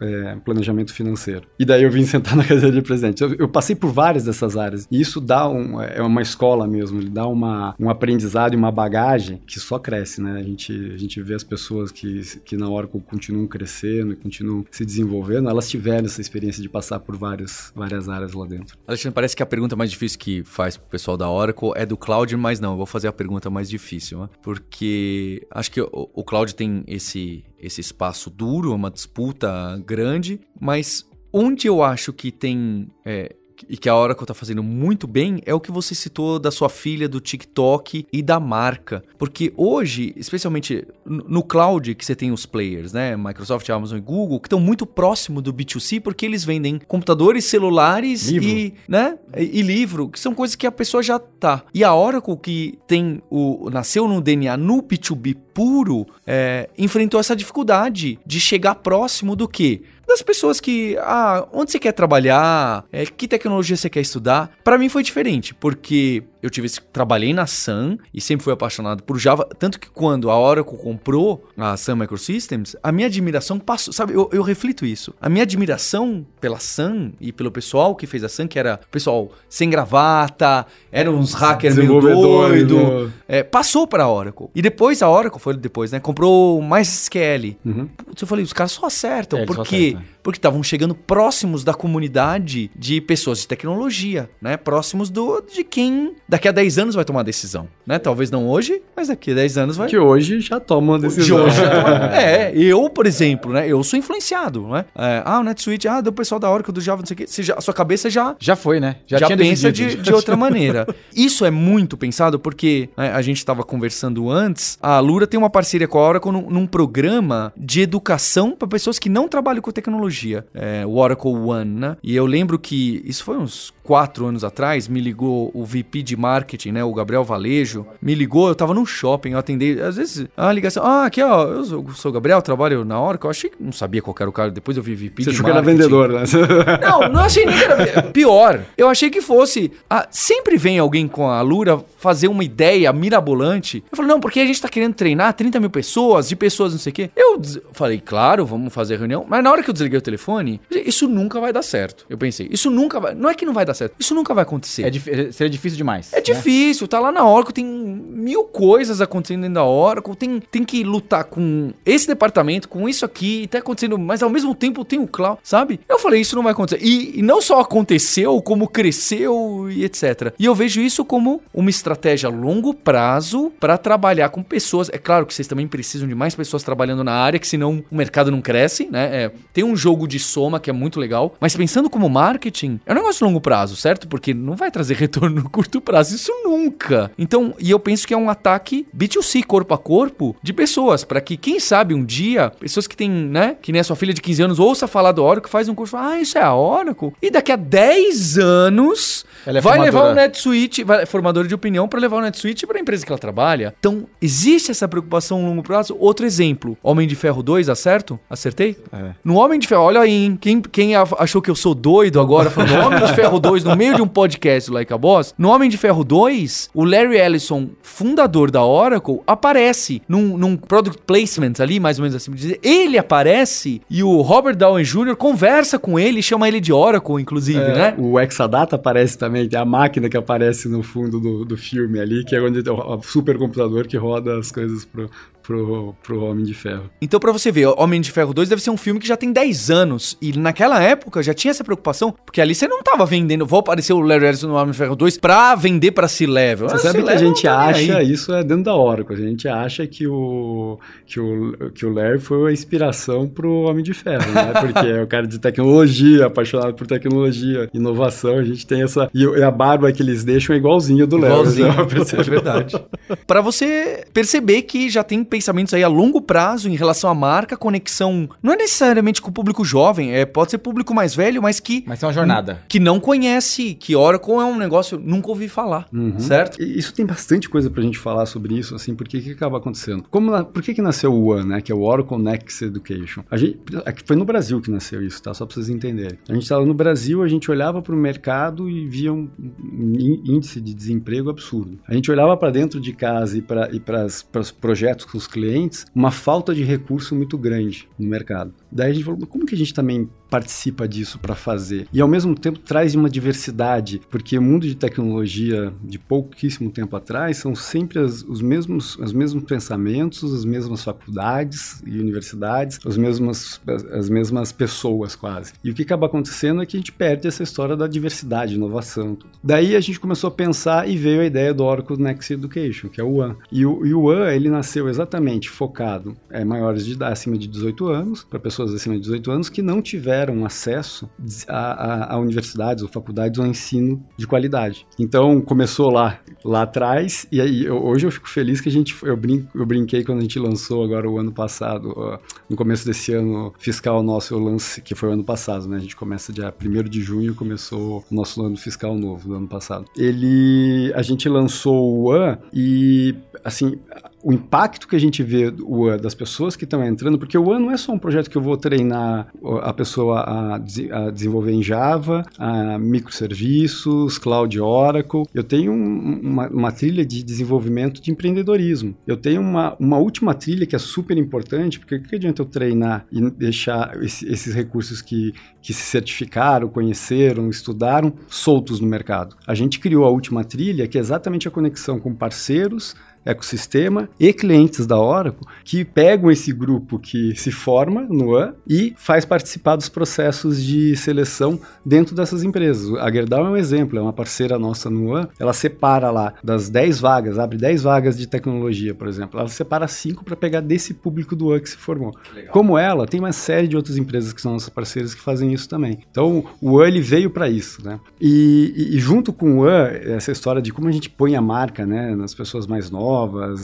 é, planejamento financeiro. E daí eu vim sentar na cadeira de presidente. Eu, eu passei por várias dessas áreas, e isso dá um, é uma escola mesmo mesmo. Ele dá uma, um aprendizado e uma bagagem que só cresce, né? A gente, a gente vê as pessoas que, que na Oracle continuam crescendo e continuam se desenvolvendo, elas tiveram essa experiência de passar por várias, várias áreas lá dentro. Alexandre, parece que a pergunta mais difícil que faz pro pessoal da Oracle é do cloud, mas não, eu vou fazer a pergunta mais difícil, né? Porque acho que o, o cloud tem esse, esse espaço duro, uma disputa grande, mas onde eu acho que tem é, e que a Oracle está fazendo muito bem é o que você citou da sua filha, do TikTok e da marca. Porque hoje, especialmente no cloud, que você tem os players, né? Microsoft, Amazon e Google, que estão muito próximo do B2C porque eles vendem computadores, celulares livro. e, né? E, e, livro, que são coisas que a pessoa já tá. E a Oracle, que tem o. nasceu no DNA no B2B puro, é, enfrentou essa dificuldade de chegar próximo do que? Das pessoas que, ah, onde você quer trabalhar, é, que tecnologia você quer estudar. Para mim foi diferente, porque eu tive trabalhei na Sun e sempre fui apaixonado por Java, tanto que quando a Oracle comprou a Sun Microsystems, a minha admiração passou, sabe, eu, eu reflito isso. A minha admiração pela Sun e pelo pessoal que fez a Sun, que era pessoal sem gravata, eram uns hackers meio doido, é, passou para a Oracle. E depois a Oracle foi depois, né, comprou mais SQL. Uhum. Putz, eu falei, os caras só acertam, é, porque porque estavam chegando próximos da comunidade de pessoas de tecnologia, né? Próximos do de quem daqui a 10 anos vai tomar decisão, né? Talvez não hoje, mas daqui a 10 anos vai. Que hoje já toma uma De decisão. hoje já toma- É, eu, por exemplo, né? Eu sou influenciado, né? É, ah, o NetSuite, ah, do pessoal da Oracle, do Java, não sei o quê. Você já- a sua cabeça já Já foi, né? já, tinha pensa de, de outra maneira. Isso é muito pensado porque né, a gente estava conversando antes. A Lura tem uma parceria com a Oracle num, num programa de educação para pessoas que não trabalham com tecnologia, é, o Oracle One, né? E eu lembro que isso foi uns quatro anos atrás. Me ligou o VP de marketing, né? O Gabriel Valejo. Me ligou, eu tava num shopping, eu atendi. Às vezes, a ligação. Ah, aqui ó, eu sou, sou o Gabriel, trabalho na Oracle. Eu achei que não sabia qual era o cara. Depois eu vi VP Você de achou que era marketing. vendedor, né? Não, não achei nem que era pior. Eu achei que fosse. ah, sempre vem alguém com a Lura fazer uma ideia mirabolante. Eu falei, não, porque a gente tá querendo treinar 30 mil pessoas, de pessoas, não sei o quê. Eu falei, claro, vamos fazer reunião. Mas na hora que eu desliguei o telefone, isso nunca vai dar certo. Eu pensei, isso nunca vai. Não é que não vai dar certo, isso nunca vai acontecer. É dif- seria difícil demais. É né? difícil, tá lá na Oracle, tem mil coisas acontecendo dentro da Oracle, tem, tem que lutar com esse departamento, com isso aqui, tá acontecendo, mas ao mesmo tempo tem o cloud, sabe? Eu falei, isso não vai acontecer. E, e não só aconteceu, como cresceu e etc. E eu vejo isso como uma estratégia a longo prazo para trabalhar com pessoas. É claro que vocês também precisam de mais pessoas trabalhando na área, que senão o mercado não cresce, né? É, tem um jogo de soma que é muito legal, mas pensando como marketing, é um negócio de longo prazo, certo? Porque não vai trazer retorno no curto prazo, isso nunca. Então, e eu penso que é um ataque B2C, corpo a corpo, de pessoas, para que, quem sabe, um dia, pessoas que têm, né, que nem a sua filha de 15 anos, ouça falar do Oracle, faz um curso, ah, isso é a Oracle, e daqui a 10 anos é vai levar o NetSuite, vai, formador de opinião, para levar o NetSuite para a empresa que ela trabalha. Então, existe essa preocupação a longo prazo. Outro exemplo, Homem de Ferro 2, acerto? Acertei? É. No Homem de Ferro, olha aí, hein? Quem, quem achou que eu sou doido agora falando Homem de Ferro 2 no meio de um podcast do Like a Boss, no Homem de Ferro 2, o Larry Ellison, fundador da Oracle, aparece num, num product placement ali, mais ou menos assim dizer. Ele aparece e o Robert Downey Jr. conversa com ele, chama ele de Oracle, inclusive, né? O Exadata aparece também, tem a máquina que aparece no fundo do, do filme ali, que é onde tem o o supercomputador que roda as coisas pro, pro, pro Homem de Ferro. Então, pra você ver, Homem de Ferro 2 deve ser um filme que já tem 10 anos. E naquela época já tinha essa preocupação, porque ali você não tava vendendo. Vou aparecer o Larry Ellison no Homem de Ferro 2 pra vender pra C-Level. Você Ah, sabe que a gente tá acha, aí. isso é dentro da Oracle, a gente acha que o, que o, que o Larry foi a inspiração pro Homem de Ferro, né? Porque é o cara de tecnologia, apaixonado por tecnologia, inovação, a gente tem essa... E a barba que eles deixam é igualzinho a do Larry. Igualzinho, né? é verdade. Pra você perceber que já tem pensamentos aí a longo prazo em relação à marca, conexão. Não é necessariamente com o público jovem, é, pode ser público mais velho, mas que, Mas tem uma jornada. que não conhece, que Oracle é um negócio, nunca ouvi falar, Uhum. certo? Isso tem bastante coisa pra gente falar sobre isso, assim, porque o que acaba acontecendo? Como por que, que nasceu o One, né? Que é o Oracle Next Education. A gente, aqui foi no Brasil que nasceu isso, tá? Só pra vocês entenderem. A gente estava no Brasil, a gente olhava pro mercado e via um, ín- índice de desemprego absurdo. A gente olhava para dentro de casa e para e pros projetos com os clientes, uma falta de recurso muito grande no mercado. Daí a gente falou, "Mas como que a gente também participa disso para fazer? E ao mesmo tempo traz uma diversidade, porque o mundo de tecnologia de pouquíssimo tempo atrás são sempre as, os mesmos os mesmos pensamentos, as mesmas faculdades e universidades, os mesmos, as, as mesmas pessoas quase. E o que acaba acontecendo é que a gente perde essa história da diversidade, inovação. Daí a gente começou a pensar e veio a ideia do Oracle Next Education, que é o One. E o, e o One, ele nasceu exatamente focado é, maiores de idade, acima de 18 anos, para pessoas acima de 18 anos que não tiveram acesso a, a, a universidades ou faculdades ou ensino de qualidade. Então começou lá, lá atrás, e aí eu- hoje eu fico feliz que a gente, eu, brin, eu brinquei quando a gente lançou agora o ano passado, ó, no começo desse ano fiscal nosso, eu lance, que foi o ano passado, né? A gente começa dia 1 de junho, começou o nosso ano fiscal novo do ano passado. Ele, a gente lançou o One e, assim, o impacto que a gente vê One, das pessoas que estão entrando, porque o One não é só um projeto que eu vou treinar a pessoa a, a desenvolver em Java, a microserviços, Cloud Oracle. Eu tenho um- uma, uma trilha de desenvolvimento de empreendedorismo. Eu tenho uma, uma última trilha que é super importante, porque o que adianta eu treinar e deixar esse- esses recursos que, que se certificaram, conheceram, estudaram, soltos no mercado? A gente criou a última trilha, que é exatamente a conexão com parceiros, ecossistema e clientes da Oracle que pegam esse grupo que se forma no AN e faz participar dos processos de seleção dentro dessas empresas. A Gerdau é um exemplo, é uma parceira nossa no AN, ela separa lá das 10 vagas, abre 10 vagas de tecnologia, por exemplo, ela separa 5 para pegar desse público do AN que se formou. Como ela, tem uma série de outras empresas que são nossas parceiras que fazem isso também. Então, o AN ele veio para isso, né? E, e, e, junto com o AN, essa história de como a gente põe a marca, né, nas pessoas mais novas,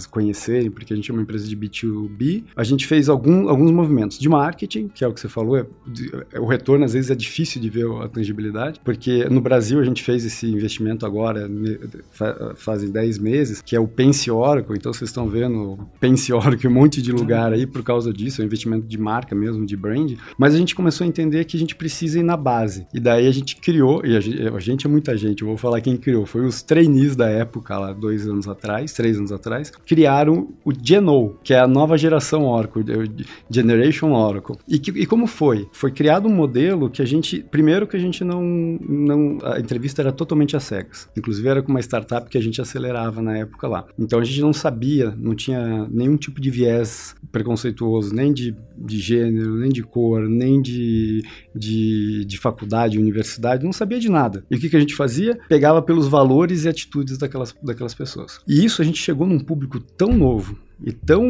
conhecerem, porque a gente é uma empresa de B2B, a gente fez algum, alguns movimentos de marketing, que é o que você falou, é, é, o retorno às vezes é difícil de ver a tangibilidade, porque no Brasil a gente fez esse investimento agora, fazem 10 meses, que é o Pense Oracle, então vocês estão vendo Pense Oracle em um monte de lugar aí por causa disso, é um investimento de marca mesmo, de brand, mas a gente começou a entender que a gente precisa ir na base, e daí a gente criou, e a gente, a gente é muita gente, eu vou falar quem criou, foi os trainees da época, lá dois anos atrás, três anos atrás, criaram o Geno, que é a nova geração Oracle, Generation Oracle. E, que, e como foi? Foi criado um modelo que a gente, primeiro que a gente não, não, a entrevista era totalmente às cegas. Inclusive era com uma startup que a gente acelerava na época lá. Então a gente não sabia, não tinha nenhum tipo de viés preconceituoso, nem de, de gênero, nem de cor, nem de, de, de faculdade, universidade, não sabia de nada. E o que, que a gente fazia? Pegava pelos valores e atitudes daquelas, daquelas pessoas. E isso a gente chegou num público tão novo e tão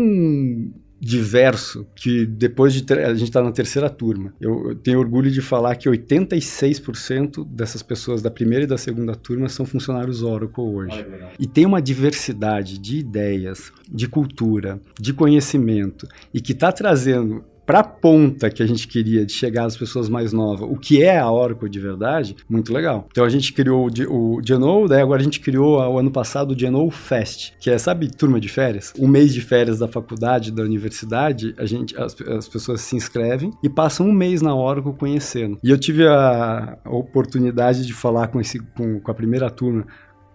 diverso que depois de a gente está na terceira turma. Eu, eu, tenho orgulho de falar que 86% dessas pessoas da primeira e da segunda turma são funcionários Oracle hoje. e tem uma diversidade de ideias, de cultura, de conhecimento e que está trazendo para a ponta que a gente queria de chegar às pessoas mais novas, o que é a Oracle de verdade, muito legal. Então a gente criou o, Geno, daí agora a gente criou o ano passado o Geno Fest, que é, sabe, turma de férias? Um mês de férias da faculdade, da universidade, a gente, as, as pessoas se inscrevem e passam um mês na Oracle conhecendo. E eu tive a, a oportunidade de falar com, esse, com, com a primeira turma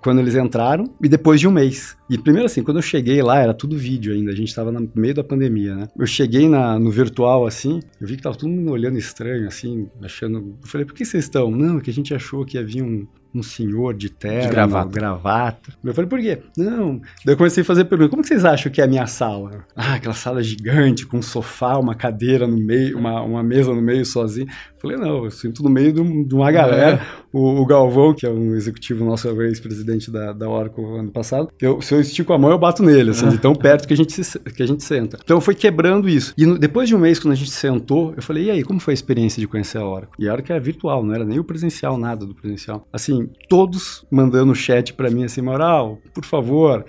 quando eles entraram e depois de um mês. E primeiro assim, quando eu cheguei lá, era tudo vídeo ainda, a gente tava no meio da pandemia, né? Eu cheguei na, no virtual assim, eu vi que tava todo mundo olhando estranho, assim, achando. Eu falei, por que vocês estão? Não, é que a gente achou que ia vir um, um senhor de terno, de gravata. gravata. Eu falei, por quê? Não. Daí eu comecei a fazer pergunta, como que vocês acham que é a minha sala? Ah, aquela sala gigante, com um sofá, uma cadeira no meio, uma, uma mesa no meio sozinho. Eu falei, não, eu sinto no meio de, de uma galera. É. O, o, Galvão, que é um executivo nosso, é ex-presidente da, da Oracle ano passado, eu, se eu estico a mão, eu bato nele, assim, de tão perto que a gente, se, que a gente senta. Então foi quebrando isso. E no, depois de um mês, quando a gente sentou, eu falei, e aí, como foi a experiência de conhecer a Oracle? E a Oracle era virtual, não era nem o presencial, nada do presencial. Assim, todos mandando chat para mim assim, Moral, por favor,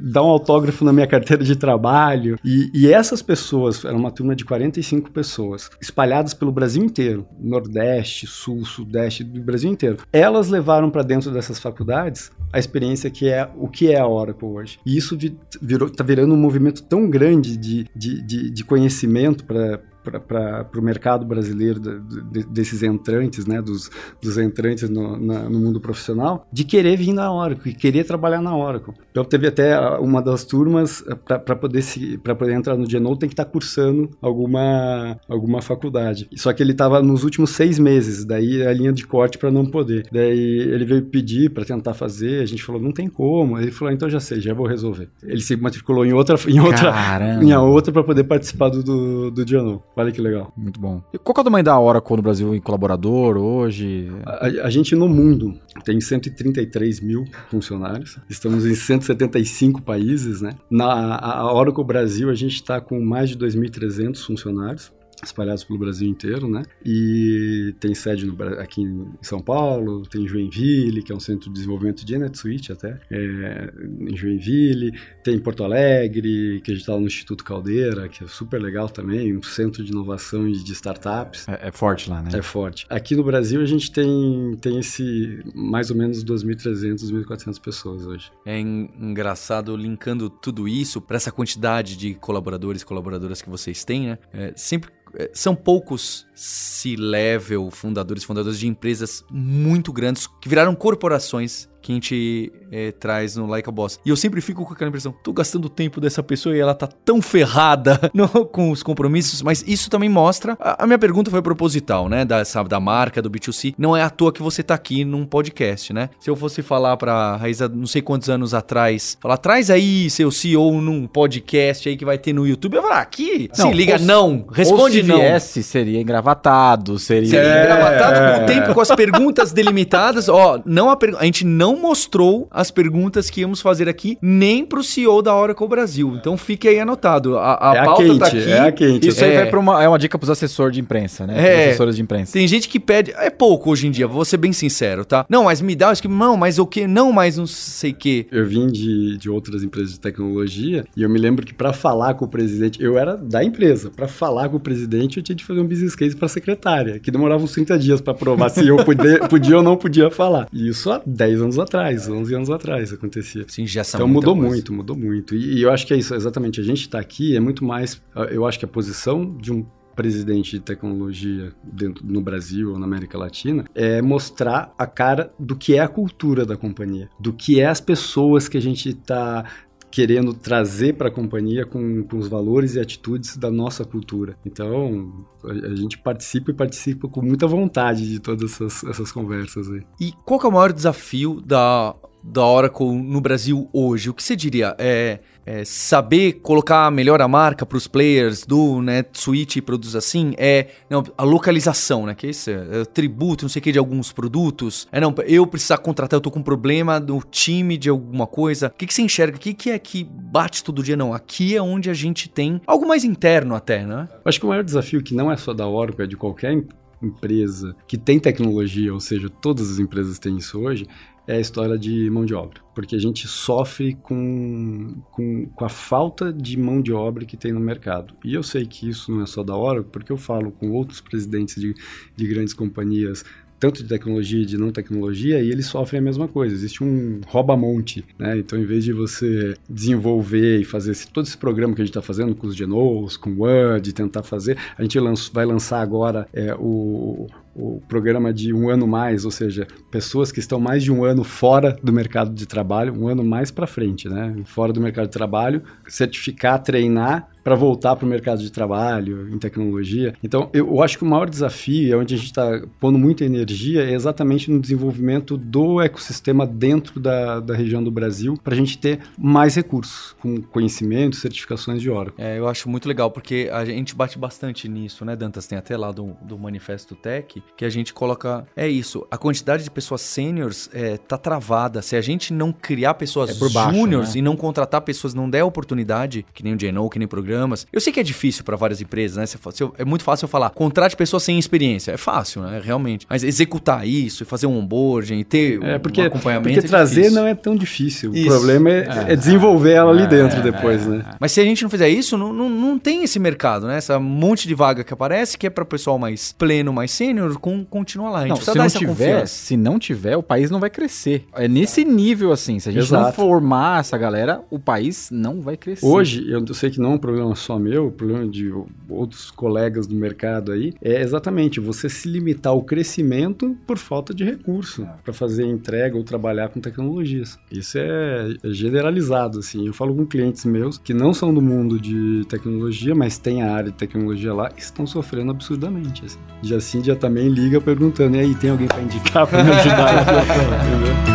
dá um autógrafo na minha carteira de trabalho. E, e essas pessoas, era uma turma de 45 pessoas, espalhadas pelo Brasil inteiro, Nordeste, Sul, Sudeste, do Brasil inteiro. Elas levaram para dentro dessas faculdades a experiência que é o que é a Oracle hoje. E isso virou, tá virando um movimento tão grande de, de, de, de conhecimento para para o mercado brasileiro de, de, desses entrantes, né, dos, dos entrantes no, na, no, mundo profissional, de querer vir na Oracle, e querer trabalhar na Oracle. Então teve até uma das turmas eh, para poder se para poder entrar no Genoa tem que estar tá cursando alguma alguma faculdade. Só que ele estava nos últimos seis meses, daí a linha de corte para não poder. Daí ele veio pedir para tentar fazer, a gente falou não tem como. Ele falou então já sei, já vou resolver. Ele se matriculou em outra em outra Caramba. em outra para poder participar do do, do Genoa. Olha que legal. Muito bom. E qual é o tamanho da Oracle no Brasil em colaborador hoje? A, a, gente no mundo tem 133 mil funcionários. Estamos em 175 países, né? Na a Oracle Brasil a gente está com mais de 2.300 funcionários espalhados pelo Brasil inteiro, né? E tem sede no, aqui em São Paulo, tem Joinville, que é um centro de desenvolvimento de NetSuite até, é, em Joinville, tem Porto Alegre, que a gente está no Instituto Caldeira, que é super legal também, um centro de inovação e de startups. É, é, forte lá, né? É forte. Aqui no Brasil a gente tem, tem esse mais ou menos 2.300, 2.400 pessoas hoje. É engraçado linkando tudo isso para essa quantidade de colaboradores e colaboradoras que vocês têm, né? É, sempre são poucos C-level fundadores, fundadores de empresas muito grandes que viraram corporações que a gente é, traz no Like a Boss. E eu sempre fico com aquela impressão, tô gastando tempo dessa pessoa e ela tá tão ferrada no- com os compromissos, mas isso também mostra. A, a minha pergunta foi proposital, né? Da, sabe, da marca, do B2C. Não é à toa que você tá aqui num podcast, né? Se eu fosse falar pra Raíza, não sei quantos anos atrás, falar, traz aí seu CEO num podcast aí que vai ter no YouTube, eu ia falar, aqui, se Não, liga, ou se- não, responde Ou se não. viesse, seria engravatado, seria... Seria engravatado com o tempo, com as perguntas delimitadas. Ó, não a, pergu- a gente não mostrou as perguntas que íamos fazer aqui, nem pro CEO da Oracle Brasil. Então fique aí anotado. A, a É a pauta quente, tá aqui. é a quente. Isso aí É. vai pra uma, é uma dica pros assessores de imprensa, né? É. Assessores de imprensa. Tem gente que pede. É pouco hoje em dia, vou ser bem sincero, tá? Não, mas me dá isso que. Não, mas o que? Não, mas não sei o que. Eu vim de, de outras empresas de tecnologia e eu me lembro que para falar com o presidente, eu era da empresa, para falar com o presidente eu tinha de fazer um business case para a secretária, que demorava uns 30 dias para provar se eu podia, podia ou não podia falar. E isso há 10 anos atrás, 11 anos atrás acontecia. Sim, já Então mudou coisa. muito, mudou muito. E, e eu acho que é isso, exatamente. A gente está aqui é muito mais. Eu acho que a posição de um presidente de tecnologia dentro no Brasil ou na América Latina é mostrar a cara do que é a cultura da companhia, do que é as pessoas que a gente está querendo trazer para a companhia com, com os valores e atitudes da nossa cultura. Então, a, a gente participa e participa com muita vontade de todas essas, essas conversas aí. E qual é o maior desafio da, da Oracle no Brasil hoje? O que você diria? É, é saber colocar melhor a marca para os players do NetSuite e produtos assim? É não, a localização, né? Que é isso? É, tributo, não sei o que, de alguns produtos? É não, eu precisar contratar, eu tô com um problema do time de alguma coisa. O que, que você enxerga? O que, que é que bate todo dia? Não, aqui é onde a gente tem algo mais interno até, né? Acho que o maior desafio, que não é só da Oracle, é de qualquer em- empresa que tem tecnologia, ou seja, todas as empresas têm isso hoje, é a história de mão de obra. Porque a gente sofre com, com, com a falta de mão de obra que tem no mercado. E eu sei que isso não é só da Oracle, porque eu falo com outros presidentes de, de grandes companhias tanto de tecnologia e de não tecnologia, e eles sofrem a mesma coisa. Existe um rouba-monte, né? Então, em vez de você desenvolver e fazer esse, todo esse programa que a gente está fazendo com os Genos, com o Word, tentar fazer, a gente vai lançar agora é, o, o programa de um ano mais, ou seja, pessoas que estão mais de um ano fora do mercado de trabalho, um ano mais para frente, né? Fora do mercado de trabalho, certificar, treinar para voltar para o mercado de trabalho, em tecnologia. Então, eu, acho que o maior desafio, é onde a gente está pondo muita energia, é exatamente no desenvolvimento do ecossistema dentro da, da região do Brasil, para a gente ter mais recursos, com conhecimento, certificações de Oracle. É, eu acho muito legal, porque a gente bate bastante nisso, né, Dantas? Tem até lá do, do Manifesto Tech, que a gente coloca. É isso, a quantidade de pessoas sêniores é, tá travada. Se a gente não criar pessoas É júniores né? e não contratar pessoas, não der oportunidade, que nem o Geno, que nem programas. Eu sei que é difícil para várias empresas, né? Você é muito fácil eu falar, contrate pessoas sem experiência. É fácil, né? Realmente. Mas executar isso e fazer um onboarding e ter É, um porque, acompanhamento. porque é trazer não é tão difícil. Isso. O problema é, é desenvolver ela ali dentro depois, né? Mas se a gente não fizer isso, não, não, não tem esse mercado, né? Essa monte de vaga que aparece, que é para pessoal mais pleno, mais sênior, com, continua lá. A gente Não, precisa se dar não essa tiver, confiança. se não tiver, o país não vai crescer. É nesse nível assim, se a gente não Exato. formar essa galera, o país não vai crescer. Hoje, eu sei que não é um problema só meu, um problema de outros colegas do mercado aí, é exatamente você se limitar ao crescimento por falta de recurso para fazer entrega ou trabalhar com tecnologias. Isso é é generalizado, assim. Eu falo com clientes meus que não são do mundo de tecnologia, mas têm a área de tecnologia lá, estão sofrendo absurdamente. Assim. Já assim, já também liga perguntando, e aí, tem alguém para indicar para me ajudar?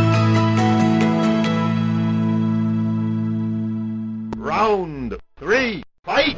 Round three, fight!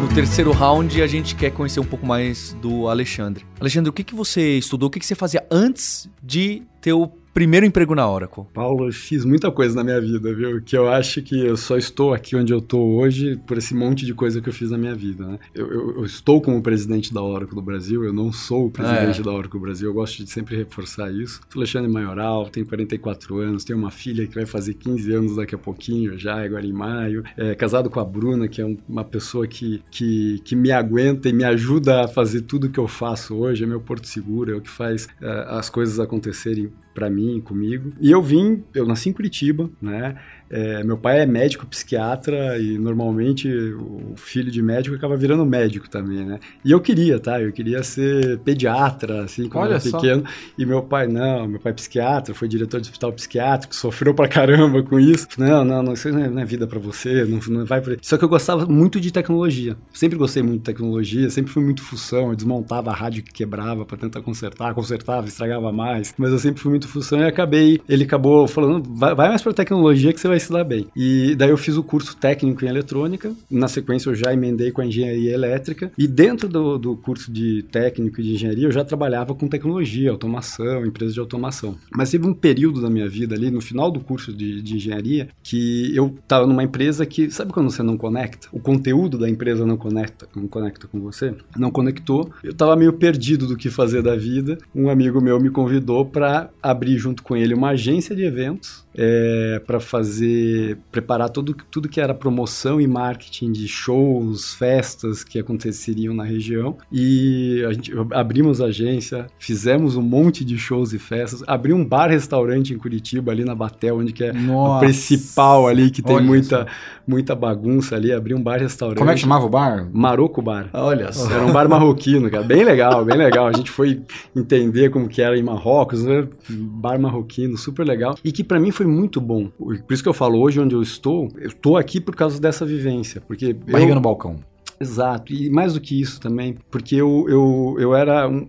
No terceiro round, a gente quer conhecer um pouco mais do Alexandre. Alexandre, o que, que você estudou? O que, que você fazia antes de ter o primeiro emprego na Oracle? Paulo, eu fiz muita coisa na minha vida, viu? Que eu acho que eu só estou aqui onde eu estou hoje por esse monte de coisa que eu fiz na minha vida, né? Eu, eu- eu estou como presidente da Oracle do Brasil, eu não sou o presidente É. da Oracle do Brasil, eu gosto de sempre reforçar isso. Sou Alexandre Maioral, tenho 44 anos, tenho uma filha que vai fazer 15 anos daqui a pouquinho, já agora em maio. É, casado com a Bruna, que é um- uma pessoa que, que, que me aguenta e me ajuda a fazer tudo que eu faço hoje, é meu porto seguro, é o que faz é, as coisas acontecerem para mim, comigo. E eu vim, eu nasci em Curitiba, né? É, meu pai é médico psiquiatra e normalmente o filho de médico acaba virando médico também, né? E eu queria, tá? Eu queria ser pediatra, assim, quando Olha eu era só. pequeno. E meu pai, não, meu pai é psiquiatra, foi diretor de hospital psiquiátrico, sofreu pra caramba com isso. Não, não, não isso não é, não é vida pra você, não, não vai pra... Só que eu gostava muito de tecnologia. Sempre gostei muito de tecnologia, sempre fui muito função, eu desmontava a rádio que quebrava pra tentar consertar, consertava, estragava mais. Mas eu sempre fui muito função e acabei, ele acabou falando, vai, vai mais pra tecnologia que você vai se dar bem. E daí eu fiz o curso técnico em eletrônica, na sequência eu já emendei com a engenharia elétrica, e dentro do, do curso de técnico e de engenharia eu já trabalhava com tecnologia, automação, empresa de automação. Mas teve um período da minha vida ali, no final do curso de, de engenharia, que eu estava numa empresa que, sabe quando você não conecta? O conteúdo da empresa não conecta, não conecta com você? Não conectou. Eu estava meio perdido do que fazer da vida. Um amigo meu me convidou para abrir junto com ele uma agência de eventos é, para fazer, preparar tudo, tudo que era promoção e marketing de shows, festas que aconteceriam na região. E a gente abrimos a agência, fizemos um monte de shows e festas, abri um bar-restaurante em Curitiba, ali na Batel, onde que é o Nossa. principal ali, que tem Olha muita, muita bagunça ali. Abri um bar-restaurante. Como é que chamava o bar? Maroco Bar. Olha só. Era um bar marroquino, cara. Bem legal, bem legal. A gente foi entender como que era em Marrocos, né? Bar marroquino, super legal. E que pra mim foi muito bom. Por isso que eu falo, hoje onde eu estou, eu tô aqui por causa dessa vivência. Porque Barriga eu... no balcão. Exato, e mais do que isso também, porque eu, eu, eu era um,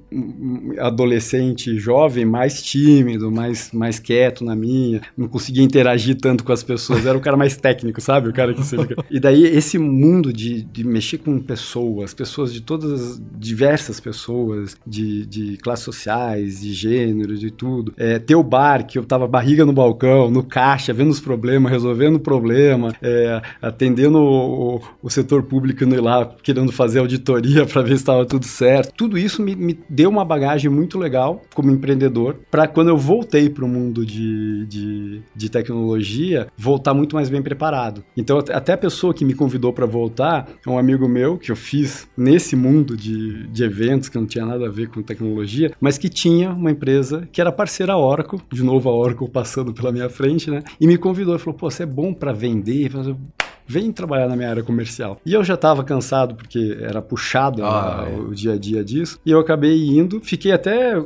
adolescente jovem mais tímido, mais, mais quieto na minha, não conseguia interagir tanto com as pessoas, era o cara mais técnico, sabe? O cara que. E daí esse mundo de, de mexer com pessoas, pessoas de todas, as diversas pessoas, de, de classes sociais, de gênero, de tudo, é, ter o bar, que eu tava barriga no balcão, no caixa, vendo os problemas, resolvendo o problema, é, atendendo o, o, o setor público indo lá querendo fazer auditoria para ver se estava tudo certo. Tudo isso me, me, deu uma bagagem muito legal como empreendedor para quando eu voltei para o mundo de, de, de, tecnologia, voltar muito mais bem preparado. Então, até a pessoa que me convidou para voltar é um amigo meu que eu fiz nesse mundo de, de eventos que não tinha nada a ver com tecnologia, mas que tinha uma empresa que era parceira Oracle, de novo a Oracle passando pela minha frente, né? E me convidou e falou: pô, você é bom para vender, vem trabalhar na minha área comercial. E eu já estava cansado, porque era puxado Ah, né, é. o dia a dia disso, e eu acabei indo, fiquei até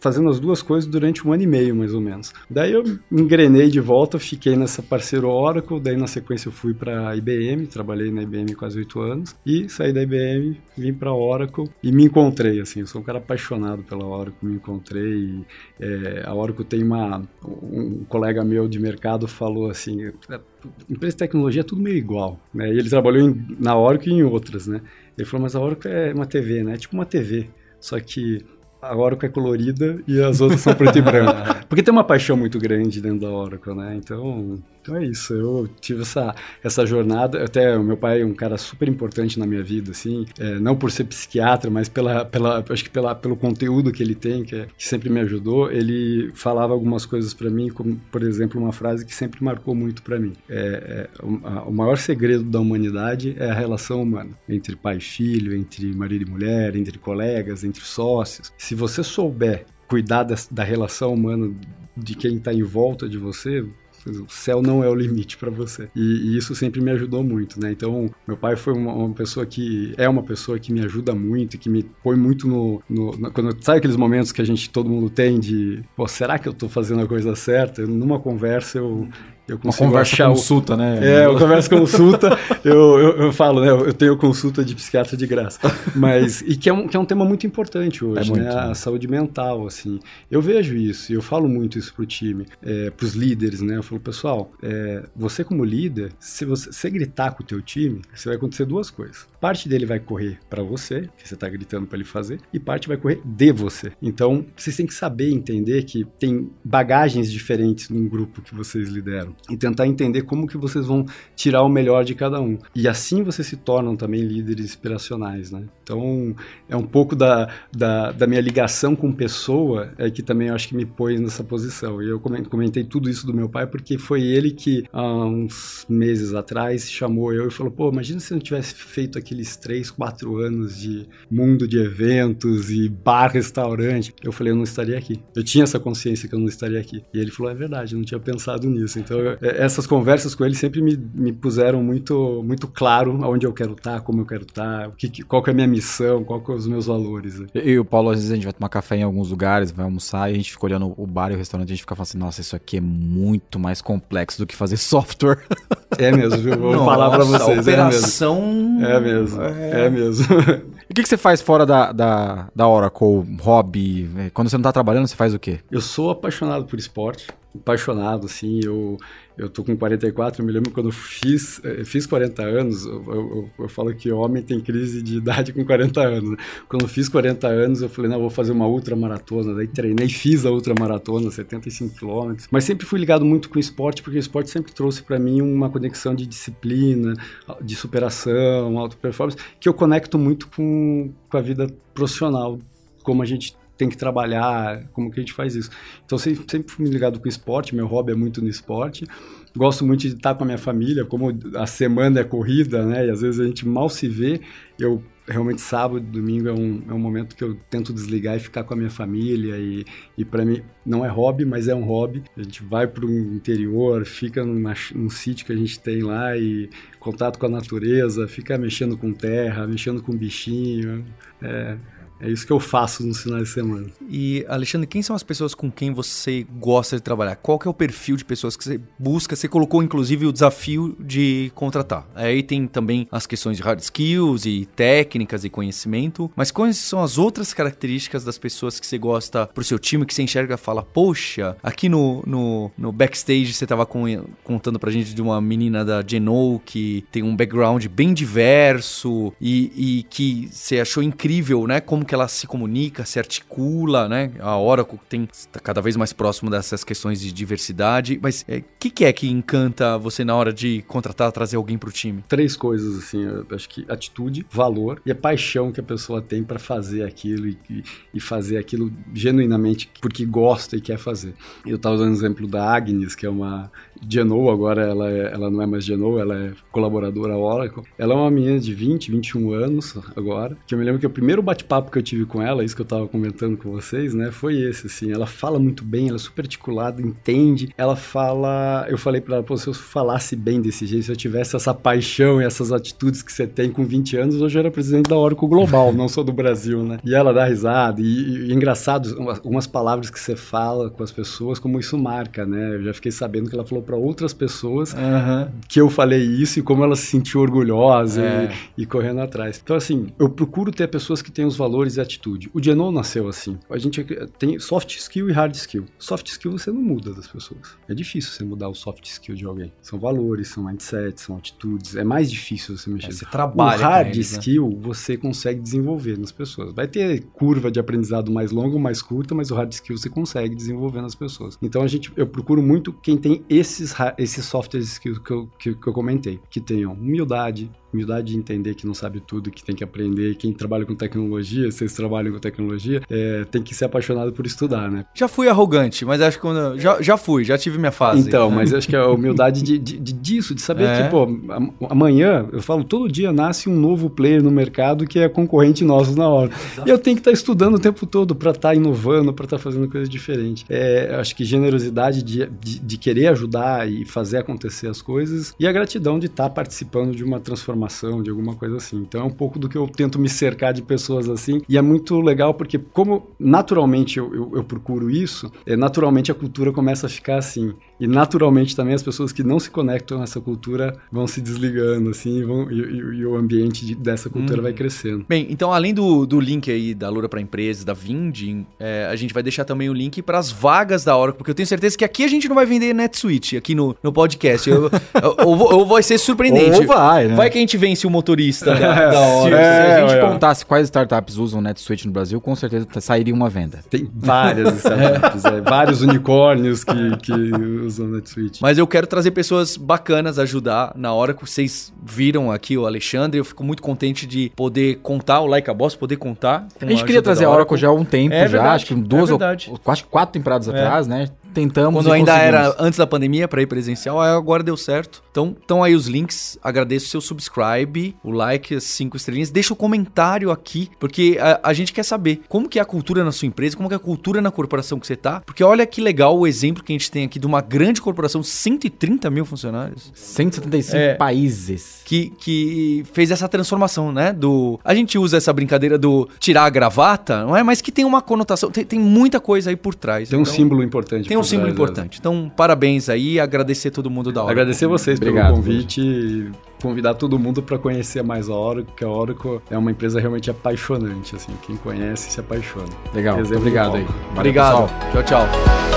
fazendo as duas coisas durante um ano e meio, mais ou menos. Daí eu engrenei de volta, fiquei nessa parceiro Oracle, daí na sequência eu fui para IBM, trabalhei na IBM quase oito anos, e saí da IBM, vim para Oracle e me encontrei, assim, eu sou um cara apaixonado pela Oracle, me encontrei, e, é, a Oracle tem uma, um colega meu de mercado falou assim, empresa de tecnologia é tudo meio igual, né? E ele trabalhou em, na Oracle e em outras, né? Ele falou, mas a Oracle é uma TV, né? É tipo uma TV, só que a Oracle é colorida e as outras são preto e branco. Porque tem uma paixão muito grande dentro da Oracle, né? Então, então é isso. Eu tive essa, essa jornada. Até o meu pai é um cara super importante na minha vida, assim. É, não por ser psiquiatra, mas pela, pela, acho que pela, pelo conteúdo que ele tem, que, é, que sempre me ajudou. Ele falava algumas coisas para mim, como, por exemplo, uma frase que sempre marcou muito para mim. É, é, o, a, o maior segredo da humanidade é a relação humana. Entre pai e filho, entre marido e mulher, entre colegas, entre sócios. Se você souber cuidar da, da relação humana de quem está em volta de você, o céu não é o limite para você. E, e, isso sempre me ajudou muito, né? Então, meu pai foi uma, uma, pessoa que é uma pessoa que me ajuda muito, que me põe muito no, no, no quando sabe aqueles momentos que a gente todo mundo tem de, pô, será que eu tô fazendo a coisa certa? Numa conversa eu eu uma conversa achar consulta, o... né? É, uma conversa consulta. eu, eu, eu, falo, né? Eu tenho consulta de psiquiatra de graça. Mas, e que é um, que é um tema muito importante hoje, é muito, né? A saúde mental, assim. Eu vejo isso e eu falo muito isso pro time, é, pros líderes, né? Eu falo, pessoal, é, você como líder, se você se gritar com o teu time, você vai acontecer duas coisas. Parte dele vai correr para você, que você tá gritando para ele fazer, e parte vai correr de você. Então, vocês têm que saber entender que tem bagagens diferentes num grupo que vocês lideram e tentar entender como que vocês vão tirar o melhor de cada um. E assim vocês se tornam também líderes inspiracionais, né? Então, é um pouco da, da, da minha ligação com pessoa é que também eu acho que me pôs nessa posição. E eu comentei tudo isso do meu pai porque foi ele que, há uns meses atrás, chamou eu e falou, pô, imagina se eu não tivesse feito aqueles três, quatro anos de mundo de eventos e bar, restaurante. Eu falei, eu não estaria aqui. Eu tinha essa consciência que eu não estaria aqui. E ele falou, é verdade, eu não tinha pensado nisso. Então, eu- é, essas conversas com ele sempre me, me puseram muito, muito claro aonde eu quero estar, como eu quero estar, o que, qual que é a minha missão, qual que são os meus valores. né? Eu e o Paulo, às vezes a gente vai tomar café em alguns lugares, vai almoçar e a gente fica olhando o bar e o restaurante e a gente fica falando assim, nossa, isso aqui é muito mais complexo do que fazer software. É mesmo, viu? Vou Nossa, falar pra vocês. operação... É mesmo. É mesmo. É mesmo. E o que, que você faz fora da, da, da Oracle? Hobby? É, Quando você não tá trabalhando, você faz o quê? Eu sou apaixonado por esporte, apaixonado, assim, eu, eu tô com 44, eu me lembro quando eu fiz, eh, fiz 40 anos, eu, eu- eu falo que homem tem crise de idade com 40 anos, né? Quando eu fiz 40 anos, eu falei, não, eu vou fazer uma ultramaratona, daí treinei, fiz a ultramaratona, 75 quilômetros, mas sempre fui ligado muito com o esporte, porque o esporte sempre trouxe para mim uma conexão de disciplina, de superação, auto performance, que eu conecto muito com, com a vida profissional, como a gente tem que trabalhar, como que a gente faz isso. Então, sempre, sempre fui ligado com esporte, meu hobby é muito no esporte. Gosto muito de estar com a minha família, como a semana é corrida, né? E às vezes a gente mal se vê. Eu realmente sábado, domingo é um, é um momento que eu tento desligar e ficar com a minha família. E, e para mim não é hobby, mas é um hobby. A gente vai para o interior, fica numa, num sítio que a gente tem lá e contato com a natureza, fica mexendo com terra, mexendo com bichinho. É, é isso que eu faço nos finais de semana. E, Alexandre, quem são as pessoas com quem você gosta de trabalhar? Qual que é o perfil de pessoas que você busca? Você colocou, inclusive, o desafio de contratar. Aí tem também as questões de hard skills e técnicas e conhecimento. Mas quais são as outras características das pessoas que você gosta pro seu time, que você enxerga e fala, poxa, aqui no, no, no backstage você tava com- contando pra gente de uma menina da Genoa que tem um background bem diverso e, e que você achou incrível, né? Como que ela se comunica, se articula, né? A Oracle tem está cada vez mais próximo dessas questões de diversidade. Mas o que, que é que encanta você na hora de contratar, trazer alguém pro time? Três coisas, assim, acho que atitude, valor e a paixão que a pessoa tem para fazer aquilo e, e- e fazer aquilo genuinamente porque gosta e quer fazer. Eu estava dando o exemplo da Agnes, que é uma Genoa, agora ela, é- ela não é mais Genoa, ela é colaboradora Oracle. Ela é uma menina de 20, 21 anos agora, que eu me lembro que o primeiro bate-papo que eu tive com ela, isso que eu estava comentando com vocês, né, foi esse, assim, ela fala muito bem, ela é super articulada, entende, ela fala, eu falei para ela, pô, se eu falasse bem desse jeito, se eu tivesse essa paixão e essas atitudes que você tem com 20 anos, hoje eu era presidente da Oracle Global, não sou do Brasil, né? E ela dá risada, e, e, engraçado, umas, umas palavras que você fala com as pessoas, como isso marca, né? Eu já fiquei sabendo que ela falou para outras pessoas que eu falei isso e como ela se sentiu orgulhosa É. e, e correndo atrás. Então, assim, eu procuro ter pessoas que têm os valores e atitude. O Genou nasceu assim. A gente tem soft skill e hard skill. Soft skill você não muda das pessoas. É difícil você mudar o soft skill de alguém. São valores, são mindset, são atitudes. É mais difícil você mexer. você trabalha O hard eles, né? skill você consegue desenvolver nas pessoas. Vai ter curva de aprendizado mais longa ou mais curta, mas o hard skill você consegue desenvolver nas pessoas. Então a gente, eu procuro muito quem tem esses, esses soft skills que eu, que, que eu comentei, que tenham humildade, humildade de entender que não sabe tudo, que tem que aprender. Quem trabalha com tecnologia, vocês trabalham com tecnologia, é, tem que ser apaixonado por estudar, né? Já fui arrogante, mas acho que quando. eu- Já, já fui, já tive minha fase. Então, mas acho que a humildade de, de- de- disso, de saber É. que, pô, am- amanhã, eu falo, todo dia nasce um novo player no mercado que é concorrente nosso na hora. E eu tenho que estar estudando o tempo todo para estar inovando, para estar fazendo coisa diferente. É, acho que generosidade de, de, de querer ajudar e fazer acontecer as coisas e a gratidão de estar participando de uma transformação, de alguma coisa assim. Então é um pouco do que eu tento me cercar de pessoas assim. E é muito legal porque, como naturalmente eu, eu, eu procuro isso, é, naturalmente a cultura começa a ficar assim. E naturalmente também as pessoas que não se conectam a essa cultura vão se desligando, assim, e, vão, e, e- e o ambiente de- dessa cultura vai crescendo. Bem, então além do, do link aí da Lura para empresas, da Vindi, é, a gente vai deixar também o link para as vagas da Oracle, porque eu tenho certeza que aqui a gente não vai vender NetSuite, aqui no, no podcast. Eu, eu, vou- eu vai ser surpreendente. Ou vai, né? Vai que a gente vence o motorista da, da Se, Oracle. se É, a gente é. contasse quais startups usam NetSuite no Brasil, com certeza sairia uma venda. Tem várias startups, é, vários unicórnios que, que usam NetSuite. Mas eu quero trazer pessoas bacanas ajudar na hora que vocês viram aqui o Alexandre. Eu fico muito contente de poder contar o Like a Boss, poder contar. A gente queria trazer a Oracle já há um tempo, É já, verdade, acho que duas é ou quase quatro temporadas É. atrás, né? Tentamos Quando e ainda era antes da pandemia para ir presencial, aí agora deu certo. Então, estão aí os links. Agradeço o seu subscribe, o like, as cinco estrelinhas. Deixa o comentário aqui, porque a, a gente quer saber como que é a cultura na sua empresa, como que é a cultura na corporação que você tá. Porque olha que legal o exemplo que a gente tem aqui de uma grande corporação, 130 mil funcionários. 175 É. países. Que, que fez essa transformação, né? Do. A gente usa essa brincadeira do tirar a gravata, não é? Mas que tem uma conotação, tem, tem muita coisa aí por trás. Tem um Então, símbolo importante. Tem um símbolo importante. Então, parabéns aí, agradecer todo mundo da hora. Agradecer vocês Obrigado, pelo convite e convidar todo mundo para conhecer mais a Oracle, porque a Oracle é uma empresa realmente apaixonante, assim, quem conhece se apaixona. Legal, muito Exemplo obrigado aí. Valeu, Obrigado. pessoal. Tchau, tchau.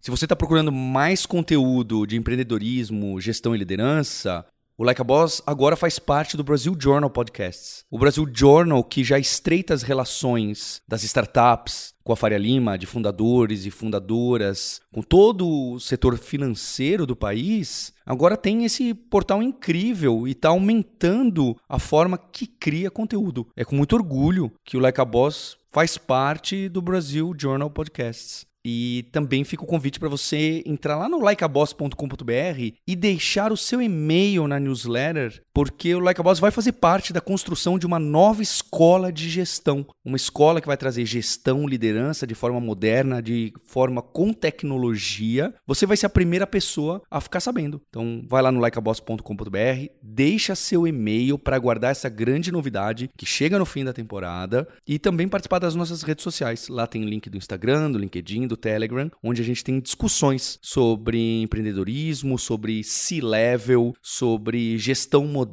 Se você está procurando mais conteúdo de empreendedorismo, gestão e liderança, o Like a Boss agora faz parte do Brasil Journal Podcasts. O Brasil Journal, que já estreita as relações das startups com a Faria Lima, de fundadores e fundadoras, com todo o setor financeiro do país, agora tem esse portal incrível e está aumentando a forma que cria conteúdo. É com muito orgulho que o Like a Boss faz parte do Brasil Journal Podcasts. E também fica o convite para você entrar lá no likeaboss.com.br e deixar o seu e-mail na newsletter, porque o Like a Boss vai fazer parte da construção de uma nova escola de gestão. Uma escola que vai trazer gestão, liderança de forma moderna, de forma com tecnologia. Você vai ser a primeira pessoa a ficar sabendo. Então, vai lá no likeaboss.com.br, deixa seu e-mail para guardar essa grande novidade que chega no fim da temporada e também participar das nossas redes sociais. Lá tem link do Instagram, do LinkedIn, do Telegram, onde a gente tem discussões sobre empreendedorismo, sobre C-level, sobre gestão moderna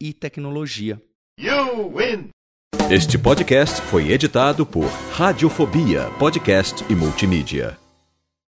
e tecnologia. You win! Este podcast foi editado por Radiofobia, podcast e multimídia.